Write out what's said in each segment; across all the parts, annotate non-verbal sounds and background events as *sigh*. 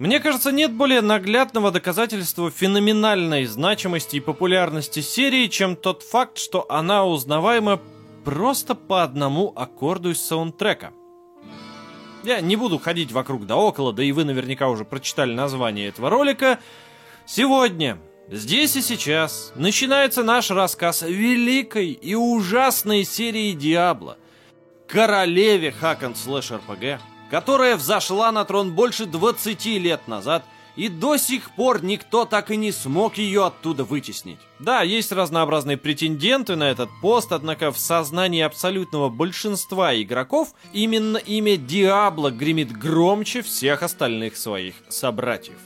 Мне кажется, нет более наглядного доказательства феноменальной значимости и популярности серии, чем тот факт, что она узнаваема просто по одному аккорду из саундтрека. Я не буду ходить вокруг да около, да и вы наверняка уже прочитали название этого ролика. Сегодня, здесь и сейчас, начинается наш рассказ о великой и ужасной серии Диабло, королеве Hack слэш РПГ, которая взошла на трон больше 20 лет назад, и до сих пор никто так и не смог ее оттуда вытеснить. Да, есть разнообразные претенденты на этот пост, однако в сознании абсолютного большинства игроков именно имя Диабло гремит громче всех остальных своих собратьев.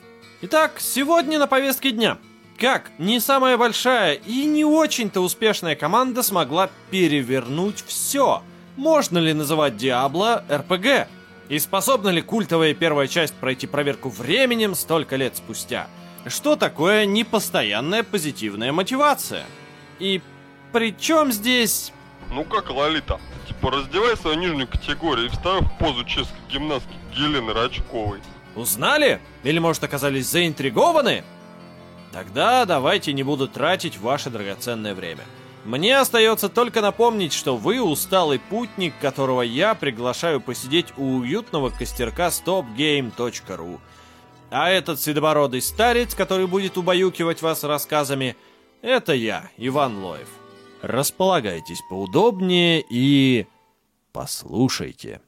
Итак, сегодня на повестке дня. Как не самая большая и не очень-то успешная команда смогла перевернуть все? Можно ли называть Диабло РПГ? И способна ли культовая первая часть пройти проверку временем столько лет спустя? Что такое непостоянная позитивная мотивация? И при чем здесь... Ну как Лолита, типа раздевай свою нижнюю категорию и вставай в позу чешской гимнастки Елены Рачковой. Узнали? Или, может, оказались заинтригованы? Тогда давайте не буду тратить ваше драгоценное время. Мне остается только напомнить, что вы усталый путник, которого я приглашаю посидеть у уютного костерка stopgame.ru. А этот седобородый старец, который будет убаюкивать вас рассказами, это я, Иван Лоев. Располагайтесь поудобнее и послушайте.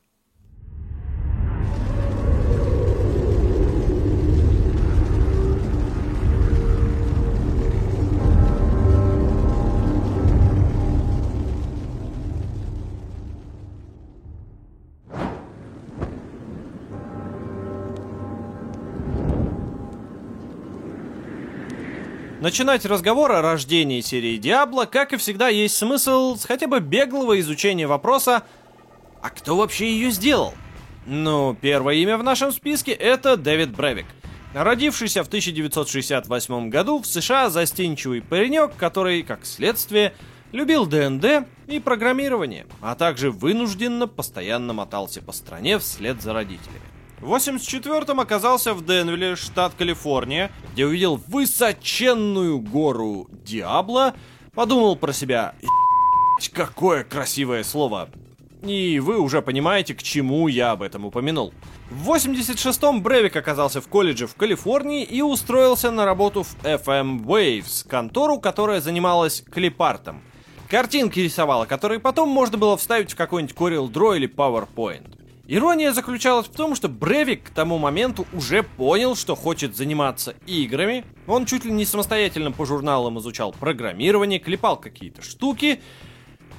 Начинать разговор о рождении серии Диабло, как и всегда, есть смысл с хотя бы беглого изучения вопроса «А кто вообще ее сделал?» Ну, первое имя в нашем списке — это Дэвид Бревик. Родившийся в 1968 году в США застенчивый паренек, который, как следствие, любил ДНД и программирование, а также вынужденно постоянно мотался по стране вслед за родителями. В 84-м оказался в Денвилле, штат Калифорния, где увидел высоченную гору Диабло, подумал про себя какое красивое слово. И вы уже понимаете, к чему я об этом упомянул. В 86-м Бревик оказался в колледже в Калифорнии и устроился на работу в FM Waves, контору, которая занималась клипартом. Картинки рисовала, которые потом можно было вставить в какой-нибудь Corel Draw или PowerPoint. Ирония заключалась в том, что Бревик к тому моменту уже понял, что хочет заниматься играми. Он чуть ли не самостоятельно по журналам изучал программирование, клепал какие-то штуки.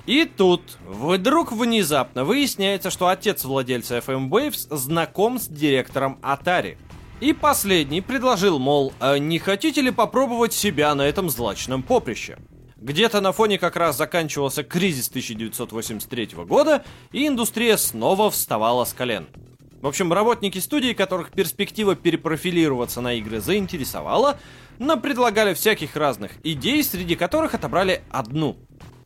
И тут вдруг внезапно выясняется, что отец владельца FM Waves знаком с директором Atari. И последний предложил, мол, а не хотите ли попробовать себя на этом злачном поприще? Где-то на фоне как раз заканчивался кризис 1983 года, и индустрия снова вставала с колен. В общем, работники студии, которых перспектива перепрофилироваться на игры заинтересовала, предлагали всяких разных идей, среди которых отобрали одну.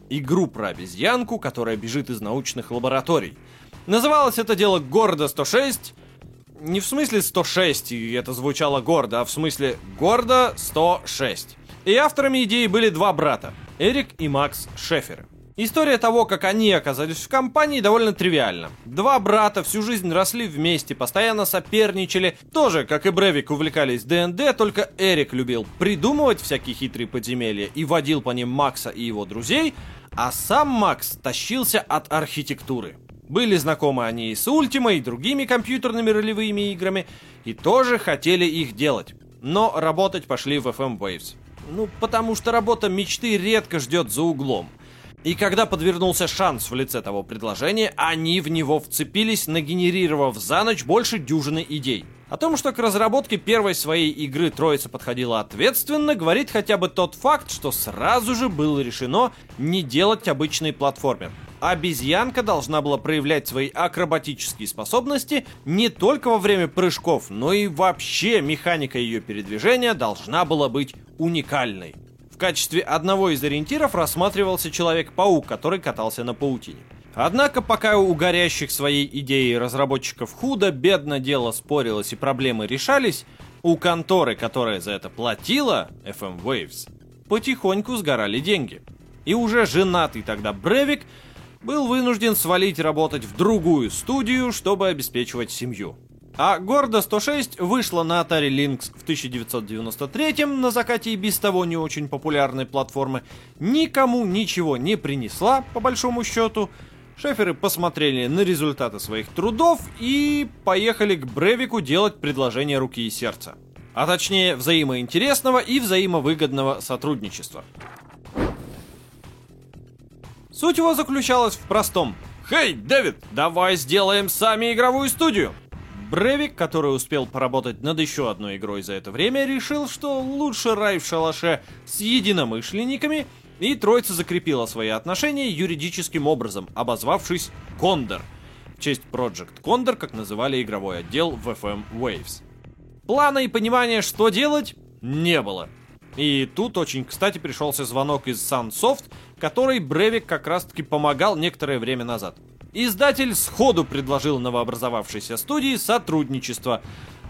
Игру про обезьянку, которая бежит из научных лабораторий. Называлось это дело «Гордо 106», не в смысле 106, и это звучало гордо, а в смысле гордо 106. И авторами идеи были два брата, Эрик и Макс Шеферы. История того, как они оказались в компании, довольно тривиальна. Два брата всю жизнь росли вместе, постоянно соперничали, тоже, как и Бревик, увлекались ДНД, только Эрик любил придумывать всякие хитрые подземелья и водил по ним Макса и его друзей, а сам Макс тащился от архитектуры. Были знакомы они и с Ультима, и другими компьютерными ролевыми играми, и тоже хотели их делать. Но работать пошли в FM Waves. Ну, потому что работа мечты редко ждет за углом. И когда подвернулся шанс в лице того предложения, они в него вцепились, нагенерировав за ночь больше дюжины идей. О том, что к разработке первой своей игры Троица подходила ответственно, говорит хотя бы тот факт, что сразу же было решено не делать обычный платформер. Обезьянка должна была проявлять свои акробатические способности не только во время прыжков, но и вообще механика ее передвижения должна была быть уникальной. В качестве одного из ориентиров рассматривался Человек-паук, который катался на паутине. Однако, пока у горящих своей идеей разработчиков худо-бедно дело спорилось и проблемы решались, у конторы, которая за это платила, FM Waves, потихоньку сгорали деньги. И уже женатый тогда Бревик был вынужден свалить работать в другую студию, чтобы обеспечивать семью. А Гордо 106 вышла на Atari Lynx в 1993 на закате и без того не очень популярной платформы, никому ничего не принесла, по большому счету. Шеферы посмотрели на результаты своих трудов и поехали к Бревику делать предложение руки и сердца. А точнее, взаимоинтересного и взаимовыгодного сотрудничества. Суть его заключалась в простом. «Хей, Дэвид, давай сделаем сами игровую студию!» Бревик, который успел поработать над еще одной игрой за это время, решил, что лучше рай в шалаше с единомышленниками, и троица закрепила свои отношения юридическим образом, обозвавшись Кондор, в честь Project Condor, как называли игровой отдел в FM Waves. Плана и понимания, что делать, не было. И тут очень кстати пришелся звонок из Sunsoft, который Бревик как раз-таки помогал некоторое время назад. Издатель сходу предложил новообразовавшейся студии сотрудничество,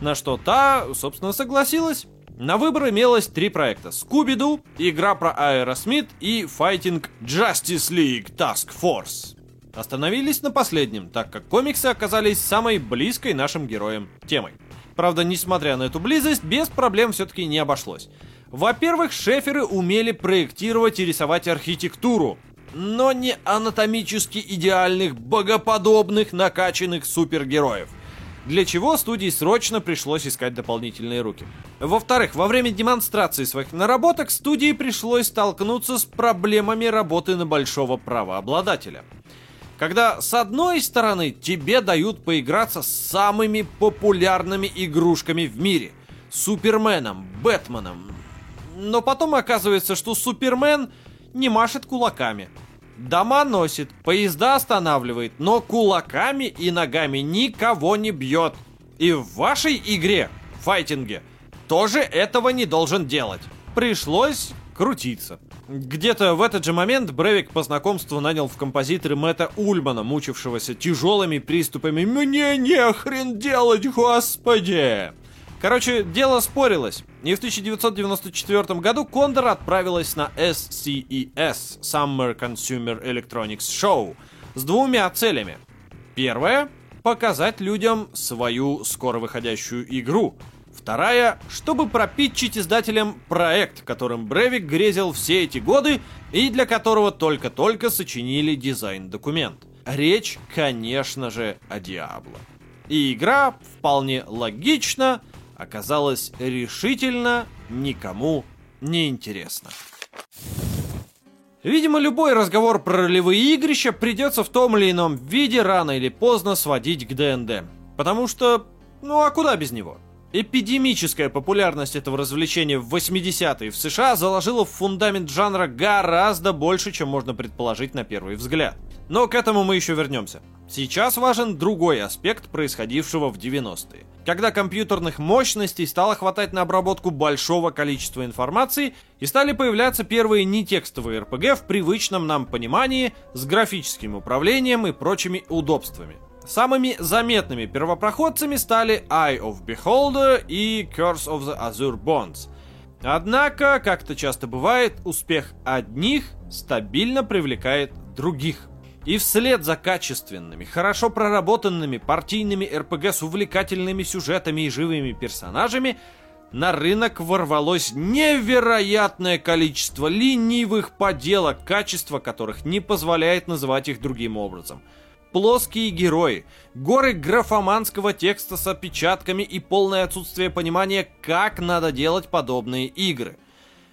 на что та, собственно, согласилась. На выбор имелось три проекта. Скуби-Ду, игра про Аэросмит и файтинг Justice League Task Force. Остановились на последнем, так как комиксы оказались самой близкой нашим героям темой. Правда, несмотря на эту близость, без проблем все-таки не обошлось. Во-первых, шеферы умели проектировать и рисовать архитектуру, но не анатомически идеальных, богоподобных, накачанных супергероев. Для чего студии срочно пришлось искать дополнительные руки. Во-вторых, во время демонстрации своих наработок студии пришлось столкнуться с проблемами работы на большого правообладателя. Когда с одной стороны тебе дают поиграться с самыми популярными игрушками в мире. Суперменом, Бэтменом. Но потом оказывается, что Супермен не машет кулаками. Дома носит, поезда останавливает, но кулаками и ногами никого не бьет. И в вашей игре, файтинге, тоже этого не должен делать. Пришлось крутиться. Где-то в этот же момент Бревик по знакомству нанял в композиторы Мэтта Ульмана, мучившегося тяжелыми приступами «Мне не хрен делать, господи!» Короче, дело спорилось. И в 1994 году Кондор отправилась на SCES Summer Consumer Electronics Show с двумя целями. Первая — показать людям свою скоро выходящую игру. Вторая — чтобы пропитчить издателям проект, которым Бревик грезил все эти годы и для которого только-только сочинили дизайн-документ. Речь, конечно же, о Диабло. И игра, вполне логично, оказалось решительно никому не интересно. Видимо, любой разговор про ролевые игрища придется в том или ином виде рано или поздно сводить к ДНД. Потому что, ну а куда без него? Эпидемическая популярность этого развлечения в 80-е в США заложила в фундамент жанра гораздо больше, чем можно предположить на первый взгляд. Но к этому мы еще вернемся. Сейчас важен другой аспект происходившего в 90-е. Когда компьютерных мощностей стало хватать на обработку большого количества информации и стали появляться первые нетекстовые RPG в привычном нам понимании с графическим управлением и прочими удобствами. Самыми заметными первопроходцами стали Eye of Beholder и Curse of the Azure Bonds. Однако, как это часто бывает, успех одних стабильно привлекает других. И вслед за качественными, хорошо проработанными партийными РПГ с увлекательными сюжетами и живыми персонажами на рынок ворвалось невероятное количество ленивых поделок, качество которых не позволяет называть их другим образом – плоские герои, горы графоманского текста с опечатками и полное отсутствие понимания, как надо делать подобные игры.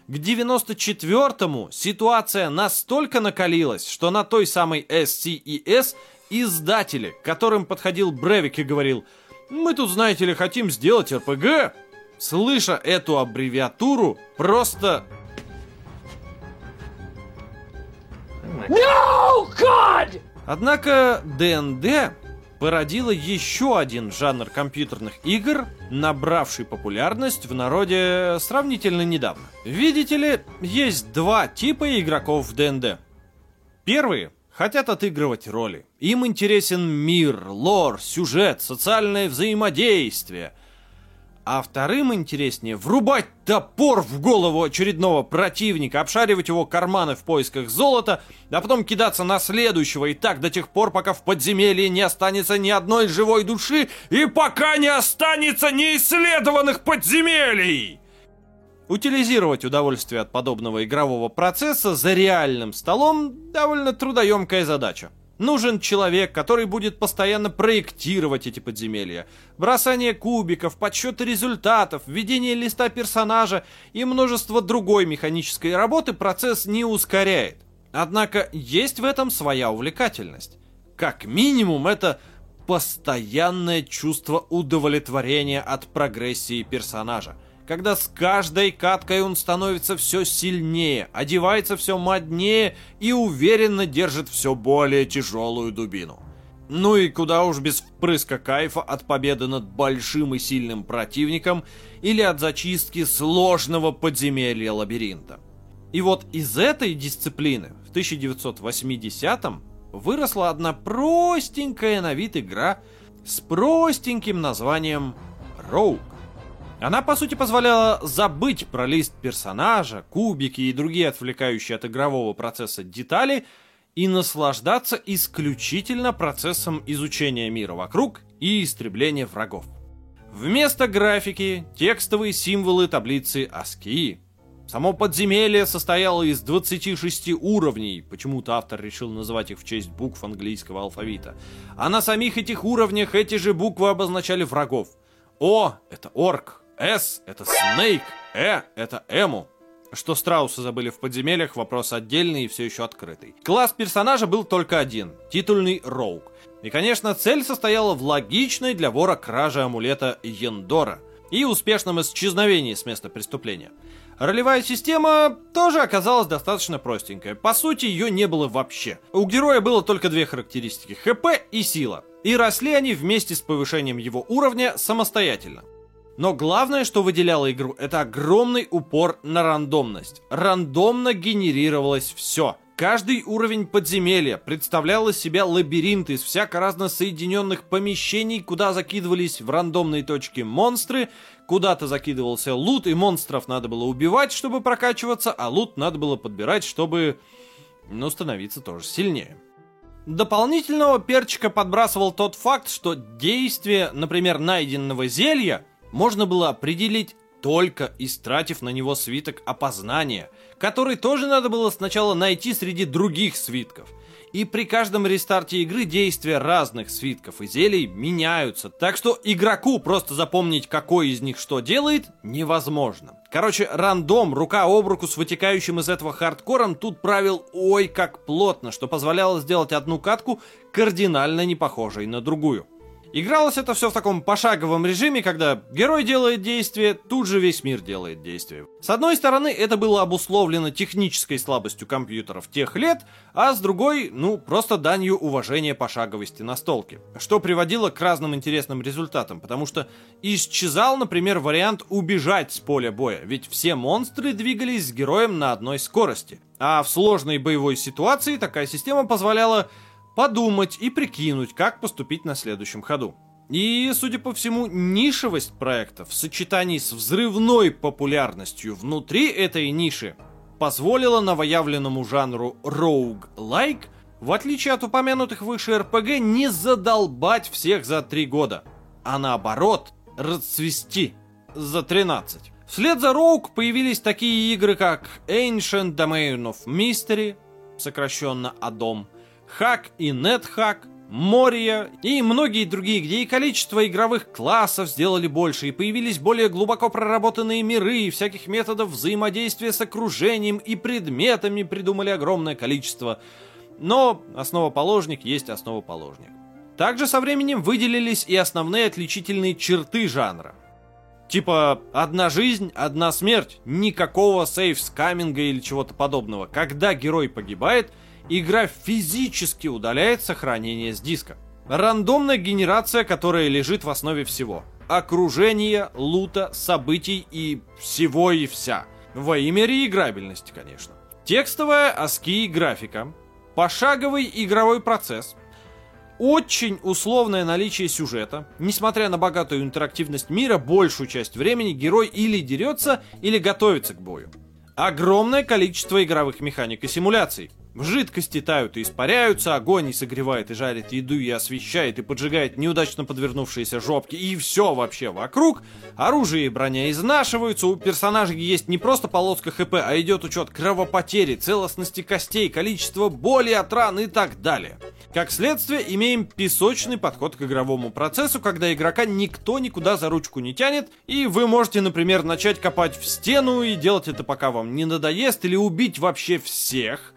К 94-му ситуация настолько накалилась, что на той самой SCES издатели, к которым подходил Бревик и говорил «Мы тут, знаете ли, хотим сделать РПГ», слыша эту аббревиатуру, просто... No, God! Однако ДНД породила еще один жанр компьютерных игр, набравший популярность в народе сравнительно недавно. Видите ли, есть два типа игроков в ДНД. Первые хотят отыгрывать роли. Им интересен мир, лор, сюжет, социальное взаимодействие. А вторым интереснее врубать топор в голову очередного противника, обшаривать его карманы в поисках золота, а потом кидаться на следующего и так до тех пор, пока в подземелье не останется ни одной живой души и пока не останется неисследованных подземелий! Утилизировать удовольствие от подобного игрового процесса за реальным столом довольно трудоемкая задача. Нужен человек, который будет постоянно проектировать эти подземелья. Бросание кубиков, подсчеты результатов, введение листа персонажа и множество другой механической работы процесс не ускоряет. Однако есть в этом своя увлекательность. Как минимум это постоянное чувство удовлетворения от прогрессии персонажа – когда с каждой каткой он становится все сильнее, одевается все моднее и уверенно держит все более тяжелую дубину. Ну и куда уж без впрыска кайфа от победы над большим и сильным противником или от зачистки сложного подземелья лабиринта. И вот из этой дисциплины в 1980-м выросла одна простенькая на вид игра с простеньким названием Rogue. Она, по сути, позволяла забыть про лист персонажа, кубики и другие отвлекающие от игрового процесса детали и наслаждаться исключительно процессом изучения мира вокруг и истребления врагов. Вместо графики – текстовые символы таблицы ASCII. Само подземелье состояло из 26 уровней, почему-то автор решил называть их в честь букв английского алфавита. А на самих этих уровнях эти же буквы обозначали врагов. О – это орк, с — это Снейк, Э — это Эму. Что страусы забыли в подземельях, вопрос отдельный и все еще открытый. Класс персонажа был только один — титульный Роук. И, конечно, цель состояла в логичной для вора краже амулета Ендора и успешном исчезновении с места преступления. Ролевая система тоже оказалась достаточно простенькая. По сути, ее не было вообще. У героя было только две характеристики — ХП и сила. И росли они вместе с повышением его уровня самостоятельно. Но главное, что выделяло игру, это огромный упор на рандомность. Рандомно генерировалось все. Каждый уровень подземелья представлял из себя лабиринт из всяко разно соединенных помещений, куда закидывались в рандомные точки монстры, куда-то закидывался лут, и монстров надо было убивать, чтобы прокачиваться, а лут надо было подбирать, чтобы, ну, становиться тоже сильнее. Дополнительного перчика подбрасывал тот факт, что действие, например, найденного зелья можно было определить только истратив на него свиток опознания, который тоже надо было сначала найти среди других свитков. И при каждом рестарте игры действия разных свитков и зелий меняются, так что игроку просто запомнить, какой из них что делает, невозможно. Короче, рандом, рука об руку с вытекающим из этого хардкором тут правил ой как плотно, что позволяло сделать одну катку кардинально не похожей на другую. Игралось это все в таком пошаговом режиме, когда герой делает действие, тут же весь мир делает действие. С одной стороны, это было обусловлено технической слабостью компьютеров тех лет, а с другой, ну, просто данью уважения пошаговости настолки. Что приводило к разным интересным результатам, потому что исчезал, например, вариант убежать с поля боя, ведь все монстры двигались с героем на одной скорости. А в сложной боевой ситуации такая система позволяла подумать и прикинуть, как поступить на следующем ходу. И, судя по всему, нишевость проекта в сочетании с взрывной популярностью внутри этой ниши позволила новоявленному жанру rogue-like, в отличие от упомянутых выше RPG, не задолбать всех за три года, а наоборот, расцвести за 13. Вслед за Rogue появились такие игры, как Ancient Domain of Mystery, сокращенно ADOM, Хак и Нетхак, Мория и многие другие, где и количество игровых классов сделали больше, и появились более глубоко проработанные миры, и всяких методов взаимодействия с окружением и предметами придумали огромное количество. Но основоположник есть основоположник. Также со временем выделились и основные отличительные черты жанра. Типа, одна жизнь, одна смерть, никакого сейф-скаминга или чего-то подобного. Когда герой погибает – игра физически удаляет сохранение с диска. Рандомная генерация, которая лежит в основе всего. Окружение, лута, событий и всего и вся. Во имя реиграбельности, конечно. Текстовая ASCII графика. пошаговый игровой процесс, очень условное наличие сюжета. Несмотря на богатую интерактивность мира, большую часть времени герой или дерется, или готовится к бою. Огромное количество игровых механик и симуляций. Жидкости тают и испаряются, огонь и согревает и жарит еду и освещает и поджигает неудачно подвернувшиеся жопки и все вообще вокруг. Оружие и броня изнашиваются, у персонажей есть не просто полоска хп, а идет учет кровопотери, целостности костей, количество боли от ран и так далее. Как следствие, имеем песочный подход к игровому процессу, когда игрока никто никуда за ручку не тянет, и вы можете, например, начать копать в стену и делать это пока вам не надоест, или убить вообще всех,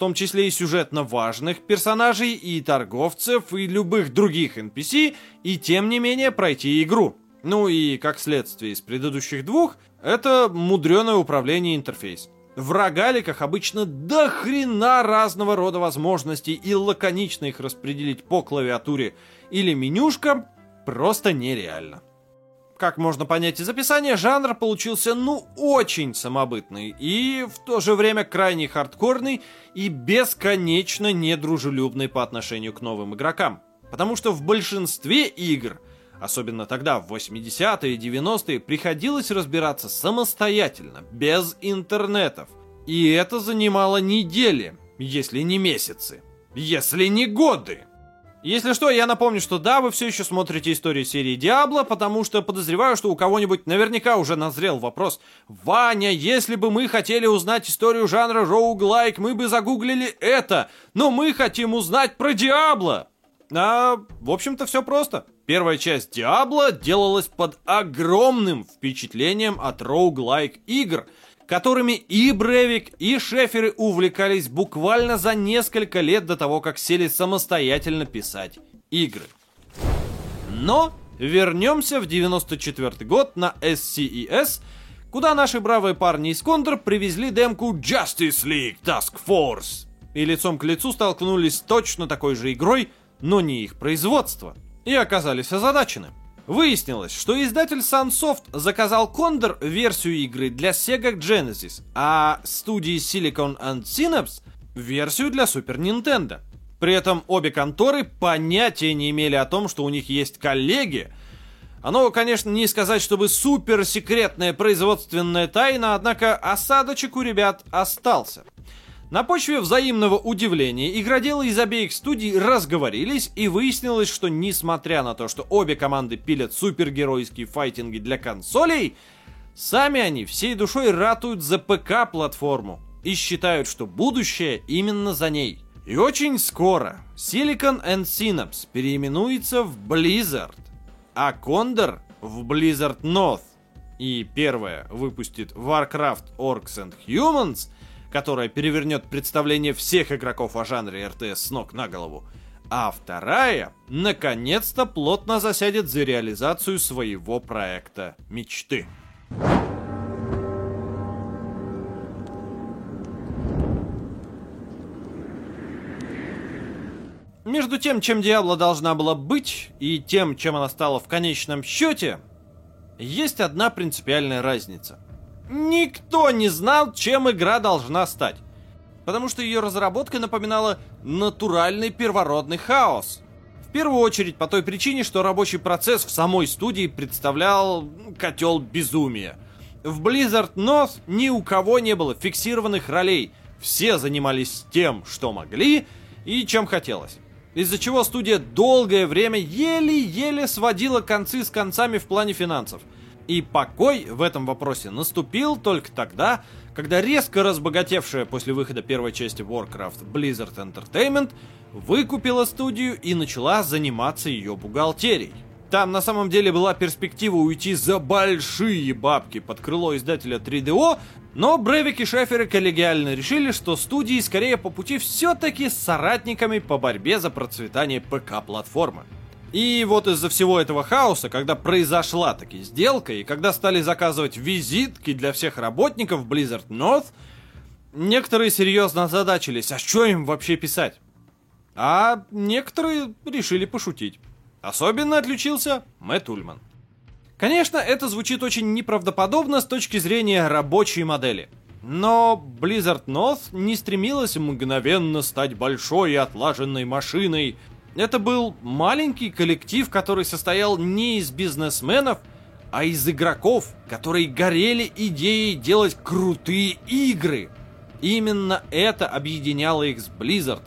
том числе и сюжетно важных персонажей, и торговцев, и любых других NPC, и тем не менее пройти игру. Ну и, как следствие из предыдущих двух, это мудреное управление интерфейс. В рогаликах обычно до хрена разного рода возможностей, и лаконично их распределить по клавиатуре или менюшкам просто нереально как можно понять из описания, жанр получился ну очень самобытный и в то же время крайне хардкорный и бесконечно недружелюбный по отношению к новым игрокам. Потому что в большинстве игр, особенно тогда в 80-е и 90-е, приходилось разбираться самостоятельно, без интернетов. И это занимало недели, если не месяцы, если не годы. Если что, я напомню, что да, вы все еще смотрите историю серии Диабло, потому что подозреваю, что у кого-нибудь наверняка уже назрел вопрос. Ваня, если бы мы хотели узнать историю жанра роуглайк, мы бы загуглили это, но мы хотим узнать про Диабло. А, в общем-то, все просто. Первая часть Диабло делалась под огромным впечатлением от роуглайк игр — которыми и Бревик, и Шеферы увлекались буквально за несколько лет до того, как сели самостоятельно писать игры. Но вернемся в 94 год на SCES, куда наши бравые парни из Контр привезли демку Justice League Task Force. И лицом к лицу столкнулись с точно такой же игрой, но не их производство. И оказались озадачены. Выяснилось, что издатель Sunsoft заказал Condor версию игры для Sega Genesis, а студии Silicon and Synapse версию для Super Nintendo. При этом обе конторы понятия не имели о том, что у них есть коллеги. Оно, конечно, не сказать, чтобы суперсекретная производственная тайна, однако осадочек у ребят остался. На почве взаимного удивления игроделы из обеих студий разговорились и выяснилось, что несмотря на то, что обе команды пилят супергеройские файтинги для консолей, сами они всей душой ратуют за ПК-платформу и считают, что будущее именно за ней. И очень скоро Silicon and Synapse переименуется в Blizzard, а Condor в Blizzard North. И первое выпустит Warcraft Orcs and Humans – которая перевернет представление всех игроков о жанре РТС с ног на голову. А вторая, наконец-то, плотно засядет за реализацию своего проекта мечты. Между тем, чем Диабло должна была быть, и тем, чем она стала в конечном счете, есть одна принципиальная разница – Никто не знал, чем игра должна стать. Потому что ее разработка напоминала натуральный первородный хаос. В первую очередь по той причине, что рабочий процесс в самой студии представлял котел безумия. В Blizzard North ни у кого не было фиксированных ролей. Все занимались тем, что могли и чем хотелось. Из-за чего студия долгое время еле-еле сводила концы с концами в плане финансов – и покой в этом вопросе наступил только тогда, когда резко разбогатевшая после выхода первой части Warcraft Blizzard Entertainment выкупила студию и начала заниматься ее бухгалтерией. Там на самом деле была перспектива уйти за большие бабки под крыло издателя 3DO, но Бревик и Шеферы коллегиально решили, что студии скорее по пути все-таки с соратниками по борьбе за процветание ПК-платформы. И вот из-за всего этого хаоса, когда произошла таки сделка, и когда стали заказывать визитки для всех работников Blizzard North, некоторые серьезно озадачились, а что им вообще писать? А некоторые решили пошутить. Особенно отличился Мэтт Ульман. Конечно, это звучит очень неправдоподобно с точки зрения рабочей модели. Но Blizzard North не стремилась мгновенно стать большой и отлаженной машиной. Это был маленький коллектив, который состоял не из бизнесменов, а из игроков, которые горели идеей делать крутые игры. Именно это объединяло их с Blizzard,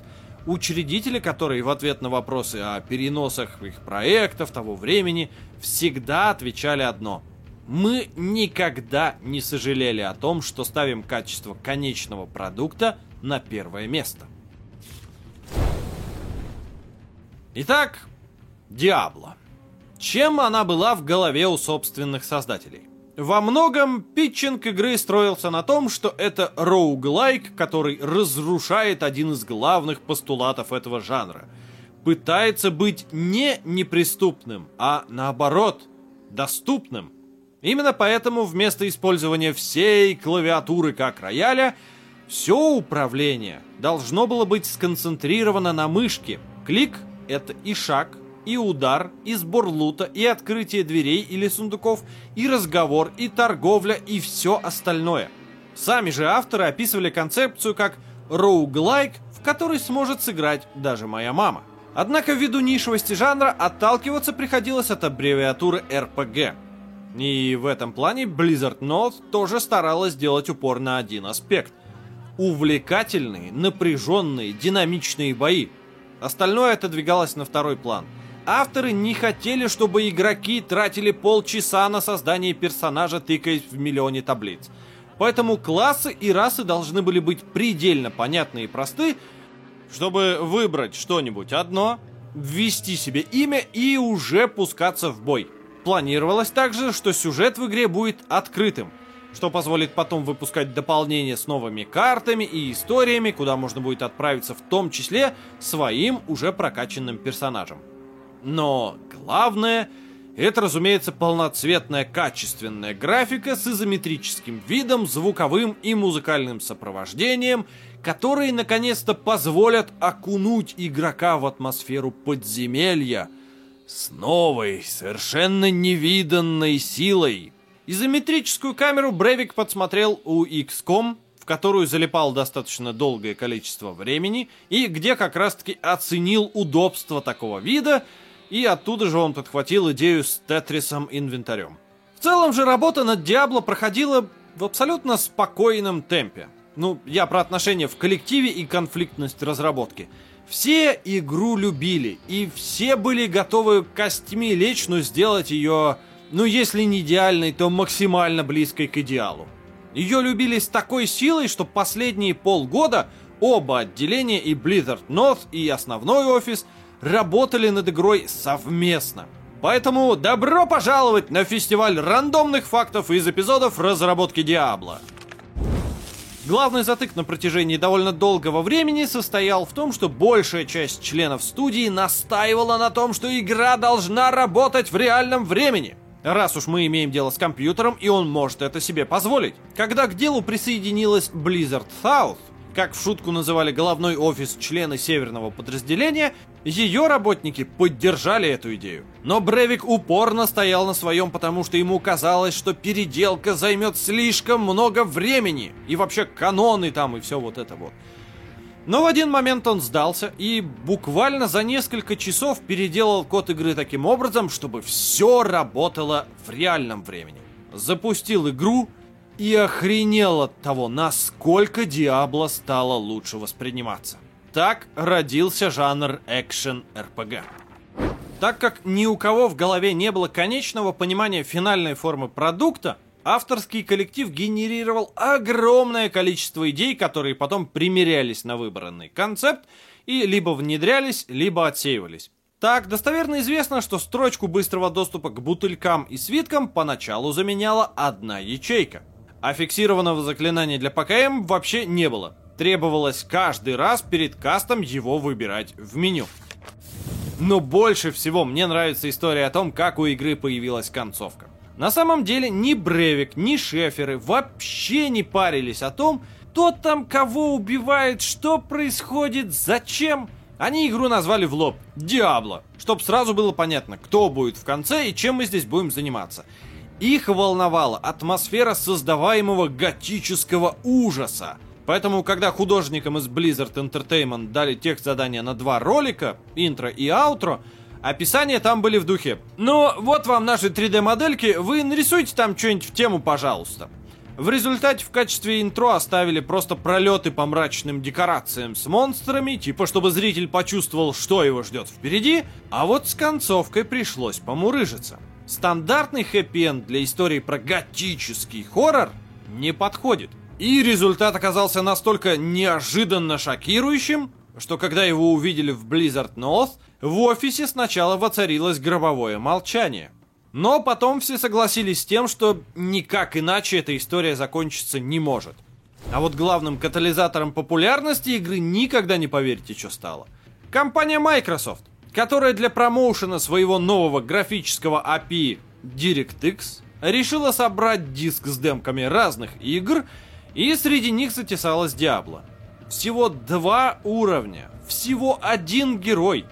учредители которые в ответ на вопросы о переносах их проектов того времени всегда отвечали одно – мы никогда не сожалели о том, что ставим качество конечного продукта на первое место. Итак, Диабло. Чем она была в голове у собственных создателей? Во многом питчинг игры строился на том, что это роуглайк, который разрушает один из главных постулатов этого жанра. Пытается быть не неприступным, а наоборот, доступным. Именно поэтому вместо использования всей клавиатуры как рояля, все управление должно было быть сконцентрировано на мышке. Клик — это и шаг, и удар, и сбор лута, и открытие дверей или сундуков, и разговор, и торговля, и все остальное. Сами же авторы описывали концепцию как роуглайк, в который сможет сыграть даже моя мама. Однако ввиду нишевости жанра отталкиваться приходилось от аббревиатуры RPG. И в этом плане Blizzard North тоже старалась сделать упор на один аспект. Увлекательные, напряженные, динамичные бои. Остальное отодвигалось на второй план. Авторы не хотели, чтобы игроки тратили полчаса на создание персонажа, тыкаясь в миллионе таблиц. Поэтому классы и расы должны были быть предельно понятны и просты, чтобы выбрать что-нибудь одно, ввести себе имя и уже пускаться в бой. Планировалось также, что сюжет в игре будет открытым, что позволит потом выпускать дополнения с новыми картами и историями, куда можно будет отправиться в том числе своим уже прокачанным персонажем. Но главное, это, разумеется, полноцветная качественная графика с изометрическим видом, звуковым и музыкальным сопровождением, которые наконец-то позволят окунуть игрока в атмосферу подземелья – с новой, совершенно невиданной силой. Изометрическую камеру Бревик подсмотрел у XCOM, в которую залипал достаточно долгое количество времени, и где как раз-таки оценил удобство такого вида, и оттуда же он подхватил идею с Тетрисом инвентарем. В целом же работа над Диабло проходила в абсолютно спокойном темпе. Ну, я про отношения в коллективе и конфликтность разработки – все игру любили, и все были готовы костями лечь, но сделать ее, ну если не идеальной, то максимально близкой к идеалу. Ее любили с такой силой, что последние полгода оба отделения, и Blizzard North, и основной офис, работали над игрой совместно. Поэтому добро пожаловать на фестиваль рандомных фактов из эпизодов разработки Диабло. Главный затык на протяжении довольно долгого времени состоял в том, что большая часть членов студии настаивала на том, что игра должна работать в реальном времени. Раз уж мы имеем дело с компьютером, и он может это себе позволить. Когда к делу присоединилась Blizzard South, как в шутку называли головной офис члены северного подразделения, ее работники поддержали эту идею. Но Бревик упорно стоял на своем, потому что ему казалось, что переделка займет слишком много времени. И вообще каноны там и все вот это вот. Но в один момент он сдался и буквально за несколько часов переделал код игры таким образом, чтобы все работало в реальном времени. Запустил игру и охренел от того, насколько Диабло стало лучше восприниматься. Так родился жанр экшен-РПГ. Так как ни у кого в голове не было конечного понимания финальной формы продукта, авторский коллектив генерировал огромное количество идей, которые потом примерялись на выбранный концепт и либо внедрялись, либо отсеивались. Так, достоверно известно, что строчку быстрого доступа к бутылькам и свиткам поначалу заменяла одна ячейка – а фиксированного заклинания для ПКМ вообще не было. Требовалось каждый раз перед кастом его выбирать в меню. Но больше всего мне нравится история о том, как у игры появилась концовка. На самом деле ни Бревик, ни Шеферы вообще не парились о том, кто там кого убивает, что происходит, зачем. Они игру назвали в лоб «Диабло», чтоб сразу было понятно, кто будет в конце и чем мы здесь будем заниматься. Их волновала атмосфера создаваемого готического ужаса. Поэтому, когда художникам из Blizzard Entertainment дали тех задания на два ролика, интро и аутро, описания там были в духе. Ну, вот вам наши 3D-модельки, вы нарисуйте там что-нибудь в тему, пожалуйста. В результате в качестве интро оставили просто пролеты по мрачным декорациям с монстрами, типа чтобы зритель почувствовал, что его ждет впереди, а вот с концовкой пришлось помурыжиться. Стандартный хэппи-энд для истории про готический хоррор не подходит. И результат оказался настолько неожиданно шокирующим, что когда его увидели в Blizzard North, в офисе сначала воцарилось гробовое молчание – но потом все согласились с тем, что никак иначе эта история закончиться не может. А вот главным катализатором популярности игры никогда не поверите, что стало. Компания Microsoft, которая для промоушена своего нового графического API DirectX решила собрать диск с демками разных игр, и среди них затесалась Diablo. Всего два уровня, всего один герой,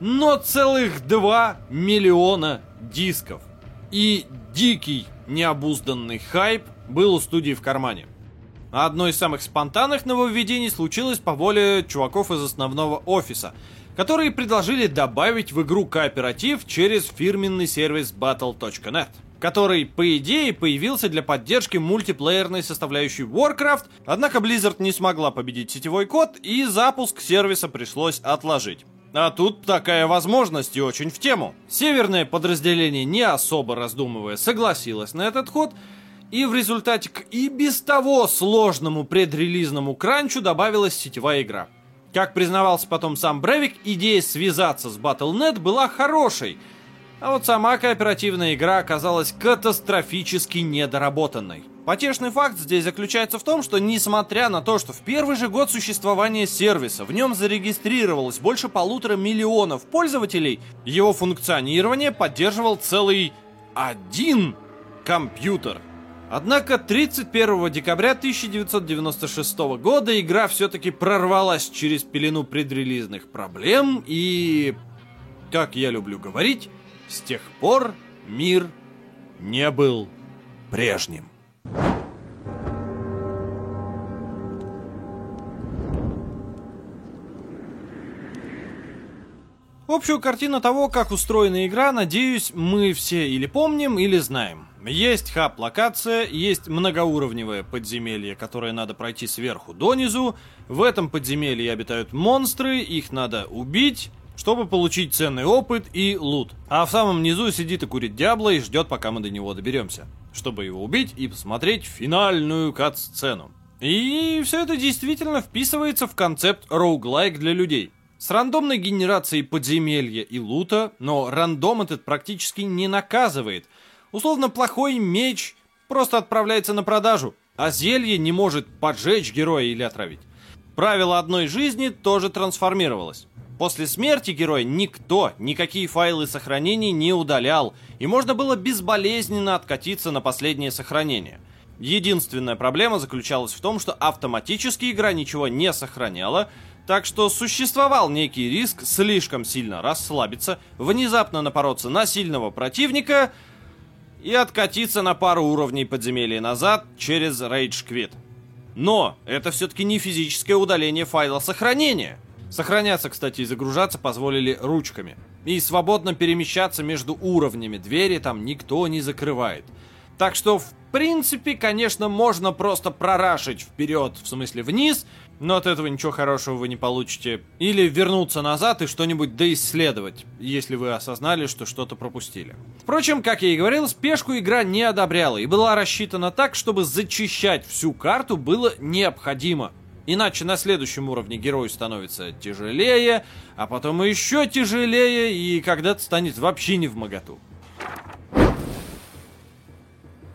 но целых два миллиона дисков. И дикий, необузданный хайп был у студии в кармане. Одно из самых спонтанных нововведений случилось по воле чуваков из основного офиса, которые предложили добавить в игру кооператив через фирменный сервис Battle.net который, по идее, появился для поддержки мультиплеерной составляющей Warcraft, однако Blizzard не смогла победить сетевой код, и запуск сервиса пришлось отложить. А тут такая возможность и очень в тему. Северное подразделение, не особо раздумывая, согласилось на этот ход, и в результате к и без того сложному предрелизному кранчу добавилась сетевая игра. Как признавался потом сам Бревик, идея связаться с Battle.net была хорошей, а вот сама кооперативная игра оказалась катастрофически недоработанной. Потешный факт здесь заключается в том, что несмотря на то, что в первый же год существования сервиса в нем зарегистрировалось больше полутора миллионов пользователей, его функционирование поддерживал целый один компьютер. Однако 31 декабря 1996 года игра все-таки прорвалась через пелену предрелизных проблем и, как я люблю говорить, с тех пор мир не был прежним. Общую картину того, как устроена игра, надеюсь, мы все или помним, или знаем. Есть хаб-локация, есть многоуровневое подземелье, которое надо пройти сверху донизу. В этом подземелье обитают монстры, их надо убить, чтобы получить ценный опыт и лут. А в самом низу сидит и курит Диабло и ждет, пока мы до него доберемся, чтобы его убить и посмотреть финальную кат-сцену. И все это действительно вписывается в концепт роуглайк для людей. С рандомной генерацией подземелья и лута, но рандом этот практически не наказывает. Условно плохой меч просто отправляется на продажу, а зелье не может поджечь героя или отравить. Правило одной жизни тоже трансформировалось. После смерти героя никто никакие файлы сохранений не удалял, и можно было безболезненно откатиться на последнее сохранение. Единственная проблема заключалась в том, что автоматически игра ничего не сохраняла, так что существовал некий риск слишком сильно расслабиться, внезапно напороться на сильного противника и откатиться на пару уровней подземелья назад через Rage Quit. Но это все-таки не физическое удаление файла сохранения. Сохраняться, кстати, и загружаться позволили ручками. И свободно перемещаться между уровнями двери там никто не закрывает. Так что, в принципе, конечно, можно просто прорашить вперед, в смысле вниз, но от этого ничего хорошего вы не получите. Или вернуться назад и что-нибудь доисследовать, если вы осознали, что что-то пропустили. Впрочем, как я и говорил, спешку игра не одобряла и была рассчитана так, чтобы зачищать всю карту было необходимо. Иначе на следующем уровне герой становится тяжелее, а потом еще тяжелее и когда-то станет вообще не в моготу.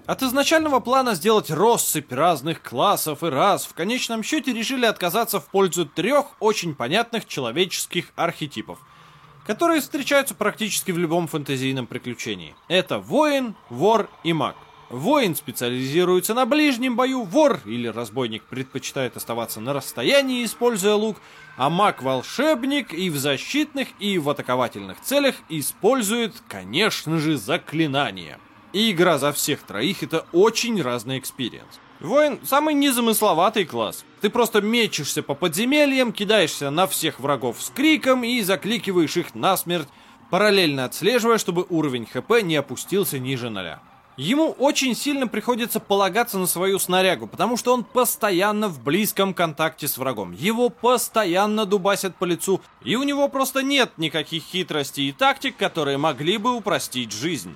От изначального плана сделать россыпь разных классов и рас в конечном счете решили отказаться в пользу трех очень понятных человеческих архетипов, которые встречаются практически в любом фэнтезийном приключении. Это воин, вор и маг. Воин специализируется на ближнем бою, вор или разбойник предпочитает оставаться на расстоянии, используя лук, а маг-волшебник и в защитных, и в атаковательных целях использует, конечно же, заклинания. И игра за всех троих это очень разный experience. Воин — самый незамысловатый класс. Ты просто мечешься по подземельям, кидаешься на всех врагов с криком и закликиваешь их насмерть, параллельно отслеживая, чтобы уровень ХП не опустился ниже ноля. Ему очень сильно приходится полагаться на свою снарягу, потому что он постоянно в близком контакте с врагом. Его постоянно дубасят по лицу, и у него просто нет никаких хитростей и тактик, которые могли бы упростить жизнь.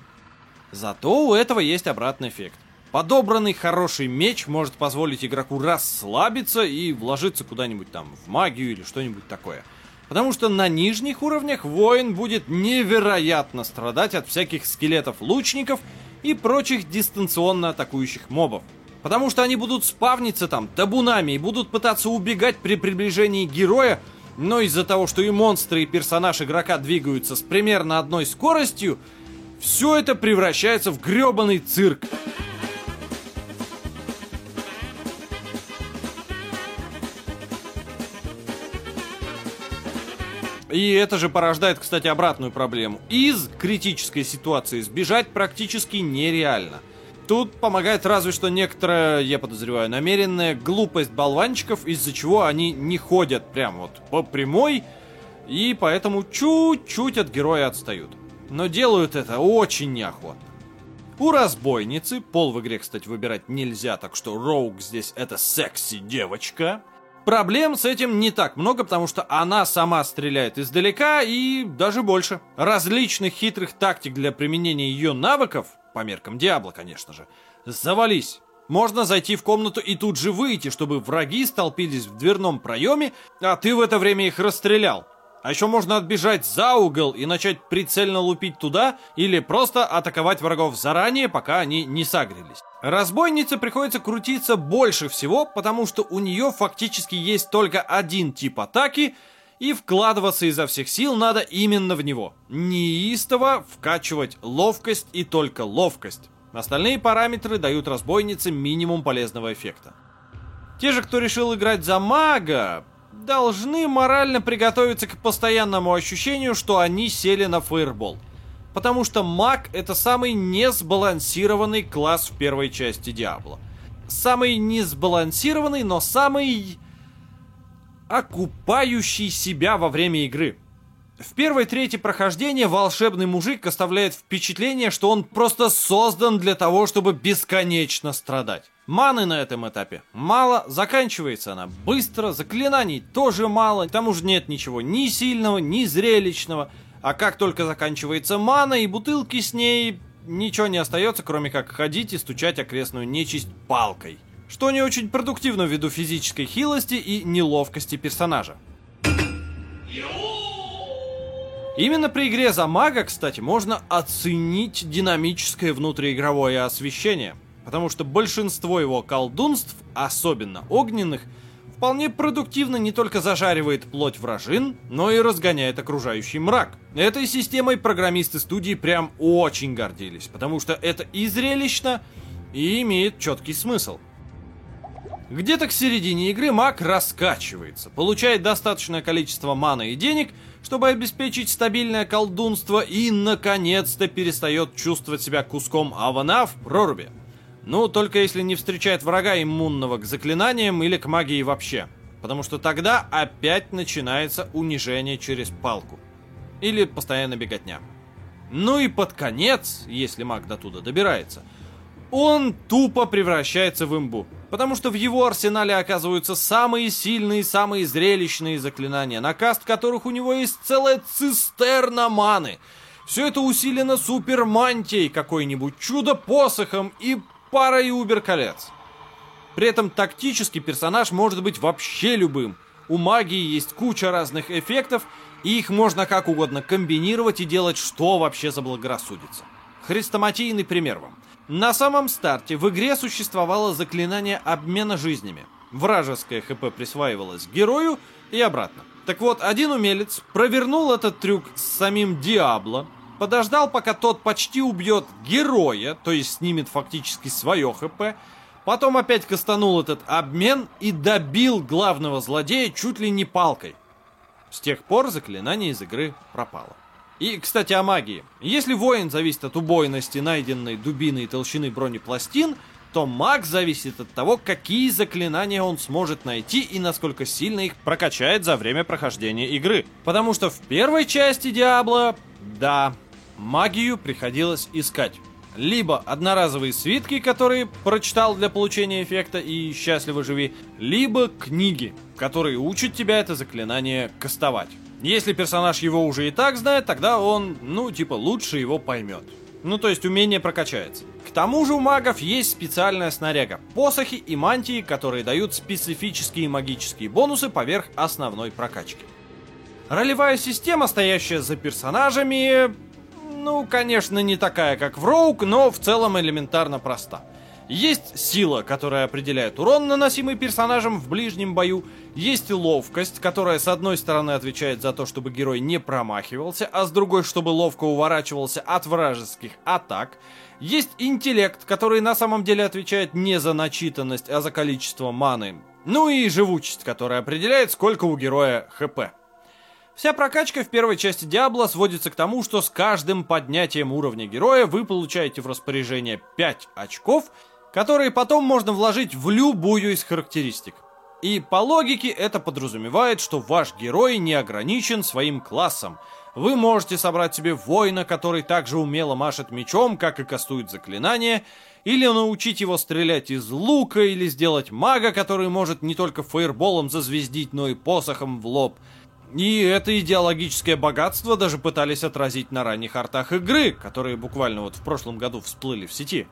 Зато у этого есть обратный эффект. Подобранный хороший меч может позволить игроку расслабиться и вложиться куда-нибудь там в магию или что-нибудь такое. Потому что на нижних уровнях воин будет невероятно страдать от всяких скелетов-лучников и прочих дистанционно атакующих мобов. Потому что они будут спавниться там табунами и будут пытаться убегать при приближении героя, но из-за того, что и монстры, и персонаж игрока двигаются с примерно одной скоростью, все это превращается в гребаный цирк. И это же порождает, кстати, обратную проблему. Из критической ситуации сбежать практически нереально. Тут помогает разве что некоторая, я подозреваю, намеренная глупость болванчиков, из-за чего они не ходят прям вот по прямой, и поэтому чуть-чуть от героя отстают. Но делают это очень неохотно. У разбойницы, пол в игре, кстати, выбирать нельзя, так что Роук здесь это секси-девочка, Проблем с этим не так много, потому что она сама стреляет издалека и даже больше. Различных хитрых тактик для применения ее навыков, по меркам Диабло, конечно же, завались. Можно зайти в комнату и тут же выйти, чтобы враги столпились в дверном проеме, а ты в это время их расстрелял. А еще можно отбежать за угол и начать прицельно лупить туда, или просто атаковать врагов заранее, пока они не сагрились. Разбойнице приходится крутиться больше всего, потому что у нее фактически есть только один тип атаки, и вкладываться изо всех сил надо именно в него. Неистово вкачивать ловкость и только ловкость. Остальные параметры дают разбойнице минимум полезного эффекта. Те же, кто решил играть за мага, должны морально приготовиться к постоянному ощущению, что они сели на фейербол. Потому что маг это самый несбалансированный класс в первой части Диабло. Самый несбалансированный, но самый окупающий себя во время игры. В первой трети прохождения волшебный мужик оставляет впечатление, что он просто создан для того, чтобы бесконечно страдать. Маны на этом этапе мало, заканчивается она быстро, заклинаний тоже мало, к тому же нет ничего ни сильного, ни зрелищного. А как только заканчивается мана и бутылки с ней, ничего не остается, кроме как ходить и стучать окрестную нечисть палкой. Что не очень продуктивно ввиду физической хилости и неловкости персонажа. Именно при игре за мага, кстати, можно оценить динамическое внутриигровое освещение, потому что большинство его колдунств, особенно огненных, вполне продуктивно не только зажаривает плоть вражин, но и разгоняет окружающий мрак. Этой системой программисты студии прям очень гордились, потому что это и зрелищно, и имеет четкий смысл. Где-то к середине игры маг раскачивается, получает достаточное количество маны и денег, чтобы обеспечить стабильное колдунство и, наконец-то, перестает чувствовать себя куском авана в проруби. Ну, только если не встречает врага иммунного к заклинаниям или к магии вообще. Потому что тогда опять начинается унижение через палку. Или постоянно беготня. Ну и под конец, если маг до туда добирается, он тупо превращается в имбу. Потому что в его арсенале оказываются самые сильные, самые зрелищные заклинания, на каст которых у него есть целая цистерна маны. Все это усилено супермантией, какой-нибудь чудо-посохом и парой убер-колец. При этом тактический персонаж может быть вообще любым. У магии есть куча разных эффектов, и их можно как угодно комбинировать и делать что вообще заблагорассудится. Хрестоматийный пример вам. На самом старте в игре существовало заклинание обмена жизнями. Вражеское ХП присваивалось герою и обратно. Так вот, один умелец провернул этот трюк с самим Диабло, подождал, пока тот почти убьет героя, то есть снимет фактически свое ХП, потом опять кастанул этот обмен и добил главного злодея чуть ли не палкой. С тех пор заклинание из игры пропало. И, кстати, о магии. Если воин зависит от убойности найденной дубины и толщины бронепластин, то маг зависит от того, какие заклинания он сможет найти и насколько сильно их прокачает за время прохождения игры. Потому что в первой части Диабло, да, магию приходилось искать. Либо одноразовые свитки, которые прочитал для получения эффекта и счастливо живи, либо книги, которые учат тебя это заклинание кастовать. Если персонаж его уже и так знает, тогда он, ну, типа, лучше его поймет. Ну, то есть умение прокачается. К тому же у магов есть специальная снаряга. Посохи и мантии, которые дают специфические магические бонусы поверх основной прокачки. Ролевая система, стоящая за персонажами, ну, конечно, не такая, как в Роук, но в целом элементарно проста. Есть сила, которая определяет урон, наносимый персонажем в ближнем бою. Есть ловкость, которая с одной стороны отвечает за то, чтобы герой не промахивался, а с другой, чтобы ловко уворачивался от вражеских атак. Есть интеллект, который на самом деле отвечает не за начитанность, а за количество маны. Ну и живучесть, которая определяет, сколько у героя хп. Вся прокачка в первой части Диабло сводится к тому, что с каждым поднятием уровня героя вы получаете в распоряжение 5 очков, которые потом можно вложить в любую из характеристик. И по логике это подразумевает, что ваш герой не ограничен своим классом. Вы можете собрать себе воина, который также умело машет мечом, как и кастует заклинания, или научить его стрелять из лука, или сделать мага, который может не только фаерболом зазвездить, но и посохом в лоб. И это идеологическое богатство даже пытались отразить на ранних артах игры, которые буквально вот в прошлом году всплыли в сети.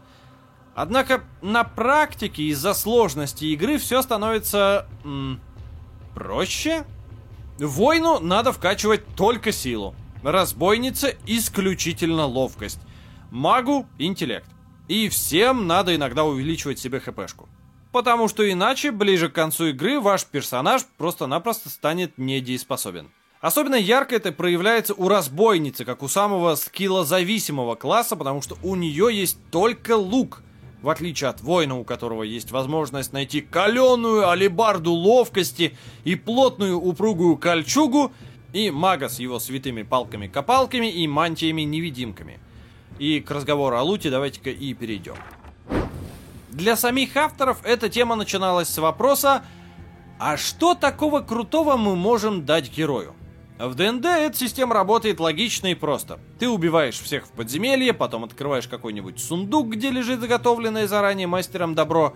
Однако на практике из-за сложности игры все становится... М, проще? Войну надо вкачивать только силу. Разбойнице исключительно ловкость. Магу интеллект. И всем надо иногда увеличивать себе хпшку. Потому что иначе, ближе к концу игры, ваш персонаж просто-напросто станет недееспособен. Особенно ярко это проявляется у разбойницы, как у самого скиллозависимого класса, потому что у нее есть только лук – в отличие от воина, у которого есть возможность найти каленую алибарду ловкости и плотную упругую кольчугу, и мага с его святыми палками-копалками и мантиями-невидимками. И к разговору о луте давайте-ка и перейдем. Для самих авторов эта тема начиналась с вопроса, а что такого крутого мы можем дать герою? В ДНД эта система работает логично и просто. Ты убиваешь всех в подземелье, потом открываешь какой-нибудь сундук, где лежит заготовленное заранее мастером добро,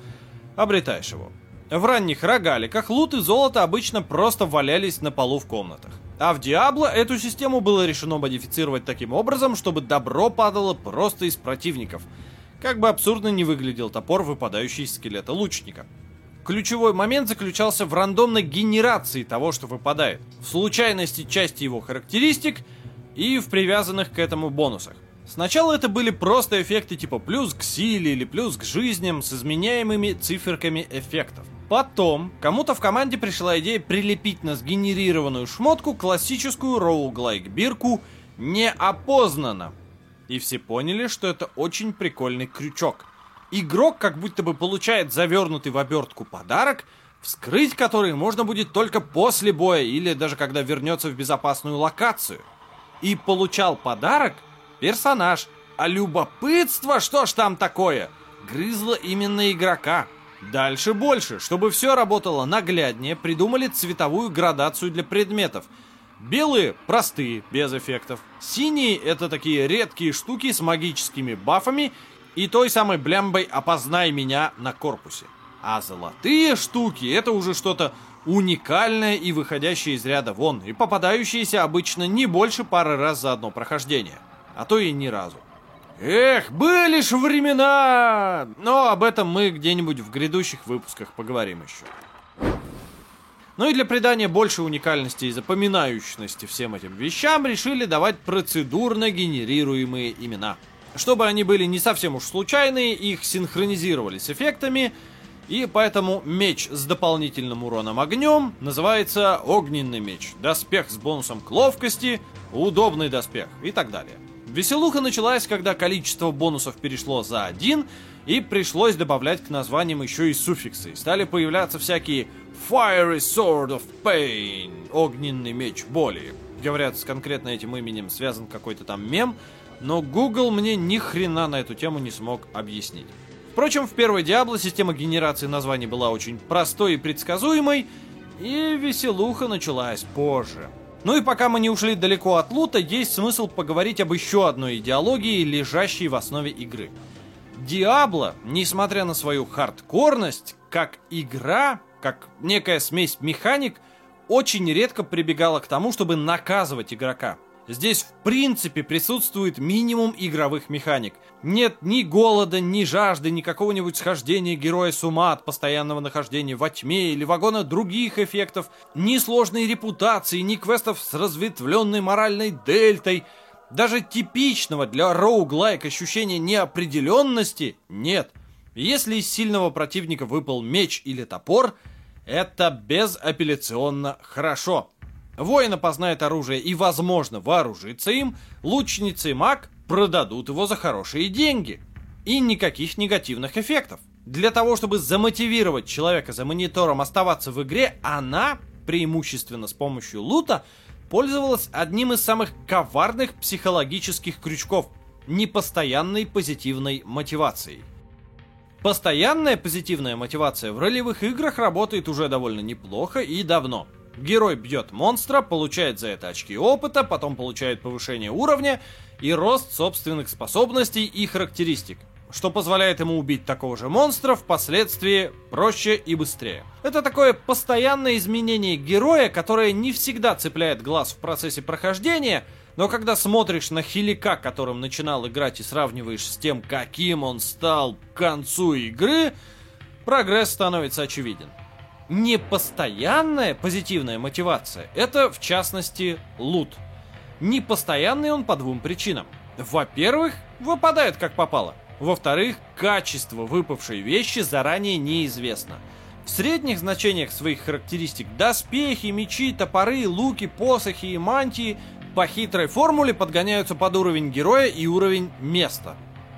обретаешь его. В ранних рогаликах лут и золото обычно просто валялись на полу в комнатах. А в Диабло эту систему было решено модифицировать таким образом, чтобы добро падало просто из противников. Как бы абсурдно не выглядел топор, выпадающий из скелета лучника. Ключевой момент заключался в рандомной генерации того, что выпадает, в случайности части его характеристик и в привязанных к этому бонусах. Сначала это были просто эффекты типа плюс к силе или плюс к жизням с изменяемыми циферками эффектов. Потом кому-то в команде пришла идея прилепить на сгенерированную шмотку классическую роуглайк бирку неопознанно. И все поняли, что это очень прикольный крючок – игрок как будто бы получает завернутый в обертку подарок, вскрыть который можно будет только после боя или даже когда вернется в безопасную локацию. И получал подарок персонаж, а любопытство, что ж там такое, грызло именно игрока. Дальше больше. Чтобы все работало нагляднее, придумали цветовую градацию для предметов. Белые – простые, без эффектов. Синие – это такие редкие штуки с магическими бафами и той самой блямбой «Опознай меня» на корпусе. А золотые штуки — это уже что-то уникальное и выходящее из ряда вон, и попадающиеся обычно не больше пары раз за одно прохождение, а то и ни разу. Эх, были ж времена! Но об этом мы где-нибудь в грядущих выпусках поговорим еще. Ну и для придания большей уникальности и запоминающности всем этим вещам решили давать процедурно генерируемые имена – чтобы они были не совсем уж случайные, их синхронизировали с эффектами, и поэтому меч с дополнительным уроном огнем называется огненный меч, доспех с бонусом к ловкости, удобный доспех и так далее. Веселуха началась, когда количество бонусов перешло за один, и пришлось добавлять к названиям еще и суффиксы. Стали появляться всякие Fiery Sword of Pain, огненный меч боли, Говорят, с конкретно этим именем связан какой-то там мем, но Google мне ни хрена на эту тему не смог объяснить. Впрочем, в первой Diablo система генерации названий была очень простой и предсказуемой, и веселуха началась позже. Ну и пока мы не ушли далеко от лута, есть смысл поговорить об еще одной идеологии, лежащей в основе игры. Диабло, несмотря на свою хардкорность, как игра, как некая смесь механик, очень редко прибегала к тому, чтобы наказывать игрока. Здесь в принципе присутствует минимум игровых механик. Нет ни голода, ни жажды, ни какого-нибудь схождения героя с ума от постоянного нахождения во тьме или вагона других эффектов, ни сложной репутации, ни квестов с разветвленной моральной дельтой. Даже типичного для роуглайк ощущения неопределенности нет. Если из сильного противника выпал меч или топор, это безапелляционно хорошо. Воин опознает оружие и, возможно, вооружится им, лучница и маг продадут его за хорошие деньги. И никаких негативных эффектов. Для того, чтобы замотивировать человека за монитором оставаться в игре, она, преимущественно с помощью лута, пользовалась одним из самых коварных психологических крючков – непостоянной позитивной мотивацией. Постоянная позитивная мотивация в ролевых играх работает уже довольно неплохо и давно – Герой бьет монстра, получает за это очки опыта, потом получает повышение уровня и рост собственных способностей и характеристик, что позволяет ему убить такого же монстра впоследствии проще и быстрее. Это такое постоянное изменение героя, которое не всегда цепляет глаз в процессе прохождения, но когда смотришь на Хилика, которым начинал играть и сравниваешь с тем, каким он стал к концу игры, прогресс становится очевиден непостоянная позитивная мотивация – это, в частности, лут. Непостоянный он по двум причинам. Во-первых, выпадает как попало. Во-вторых, качество выпавшей вещи заранее неизвестно. В средних значениях своих характеристик доспехи, мечи, топоры, луки, посохи и мантии по хитрой формуле подгоняются под уровень героя и уровень места.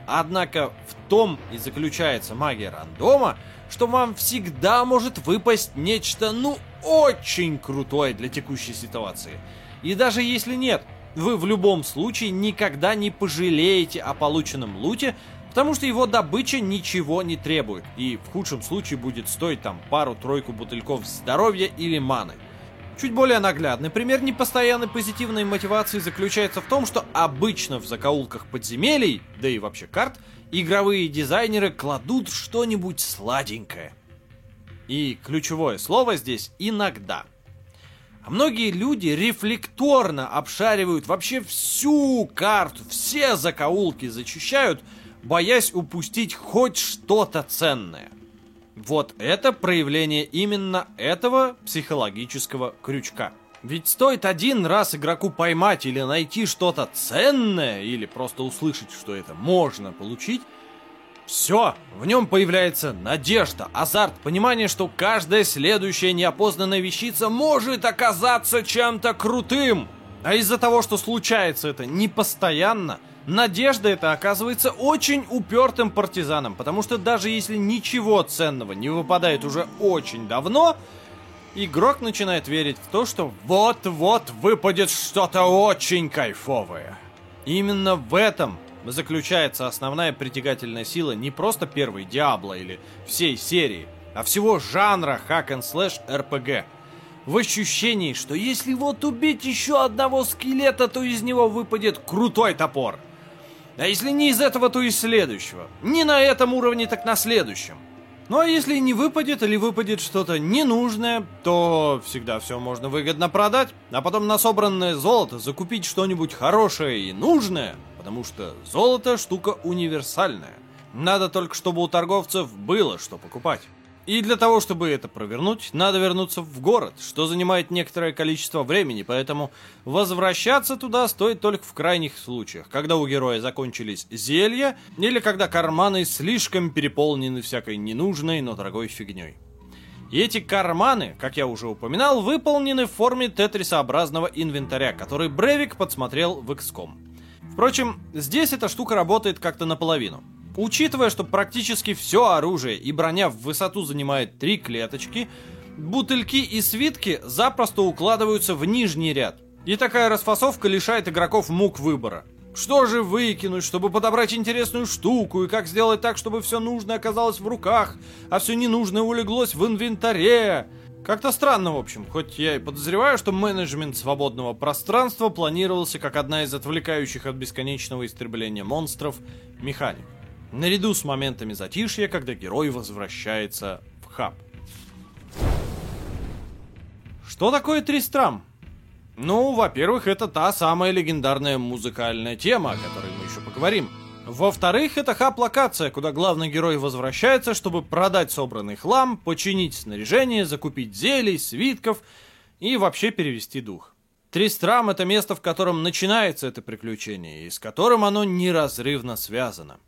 Однако в том и заключается магия рандома, что вам всегда может выпасть нечто, ну, очень крутое для текущей ситуации. И даже если нет, вы в любом случае никогда не пожалеете о полученном луте, потому что его добыча ничего не требует, и в худшем случае будет стоить там пару-тройку бутыльков здоровья или маны. Чуть более наглядный пример непостоянной позитивной мотивации заключается в том, что обычно в закоулках подземелий, да и вообще карт, игровые дизайнеры кладут что-нибудь сладенькое. И ключевое слово здесь «иногда». А многие люди рефлекторно обшаривают вообще всю карту, все закоулки зачищают, боясь упустить хоть что-то ценное. Вот это проявление именно этого психологического крючка – ведь стоит один раз игроку поймать или найти что-то ценное, или просто услышать, что это можно получить, все, в нем появляется надежда, азарт, понимание, что каждая следующая неопознанная вещица может оказаться чем-то крутым. А из-за того, что случается это не постоянно, надежда это оказывается очень упертым партизаном, потому что даже если ничего ценного не выпадает уже очень давно, игрок начинает верить в то, что вот-вот выпадет что-то очень кайфовое. именно в этом заключается основная притягательная сила не просто первой Диабло или всей серии, а всего жанра Hack and Slash RPG. В ощущении, что если вот убить еще одного скелета, то из него выпадет крутой топор. А если не из этого, то из следующего. Не на этом уровне, так на следующем. Ну а если не выпадет или выпадет что-то ненужное, то всегда все можно выгодно продать, а потом на собранное золото закупить что-нибудь хорошее и нужное, потому что золото штука универсальная. Надо только, чтобы у торговцев было что покупать. И для того, чтобы это провернуть, надо вернуться в город, что занимает некоторое количество времени, поэтому возвращаться туда стоит только в крайних случаях, когда у героя закончились зелья или когда карманы слишком переполнены всякой ненужной, но дорогой фигней. Эти карманы, как я уже упоминал, выполнены в форме тетрисообразного инвентаря, который Бревик подсмотрел в XCOM. Впрочем, здесь эта штука работает как-то наполовину. Учитывая, что практически все оружие и броня в высоту занимает три клеточки, бутыльки и свитки запросто укладываются в нижний ряд. И такая расфасовка лишает игроков мук выбора. Что же выкинуть, чтобы подобрать интересную штуку, и как сделать так, чтобы все нужное оказалось в руках, а все ненужное улеглось в инвентаре? Как-то странно, в общем, хоть я и подозреваю, что менеджмент свободного пространства планировался как одна из отвлекающих от бесконечного истребления монстров механик. Наряду с моментами затишья, когда герой возвращается в хаб. Что такое Тристрам? Ну, во-первых, это та самая легендарная музыкальная тема, о которой мы еще поговорим. Во-вторых, это хаб-локация, куда главный герой возвращается, чтобы продать собранный хлам, починить снаряжение, закупить зелий, свитков и вообще перевести дух. Тристрам — это место, в котором начинается это приключение, и с которым оно неразрывно связано.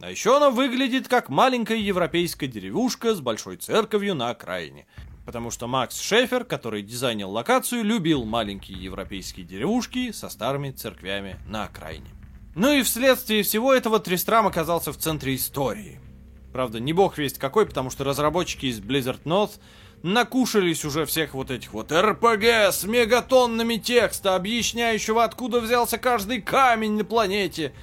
А еще оно выглядит как маленькая европейская деревушка с большой церковью на окраине — потому что Макс Шефер, который дизайнил локацию, любил маленькие европейские деревушки со старыми церквями на окраине. Ну и вследствие всего этого Тристрам оказался в центре истории. Правда, не бог весть какой, потому что разработчики из Blizzard North накушались уже всех вот этих вот РПГ с мегатоннами текста, объясняющего, откуда взялся каждый камень на планете.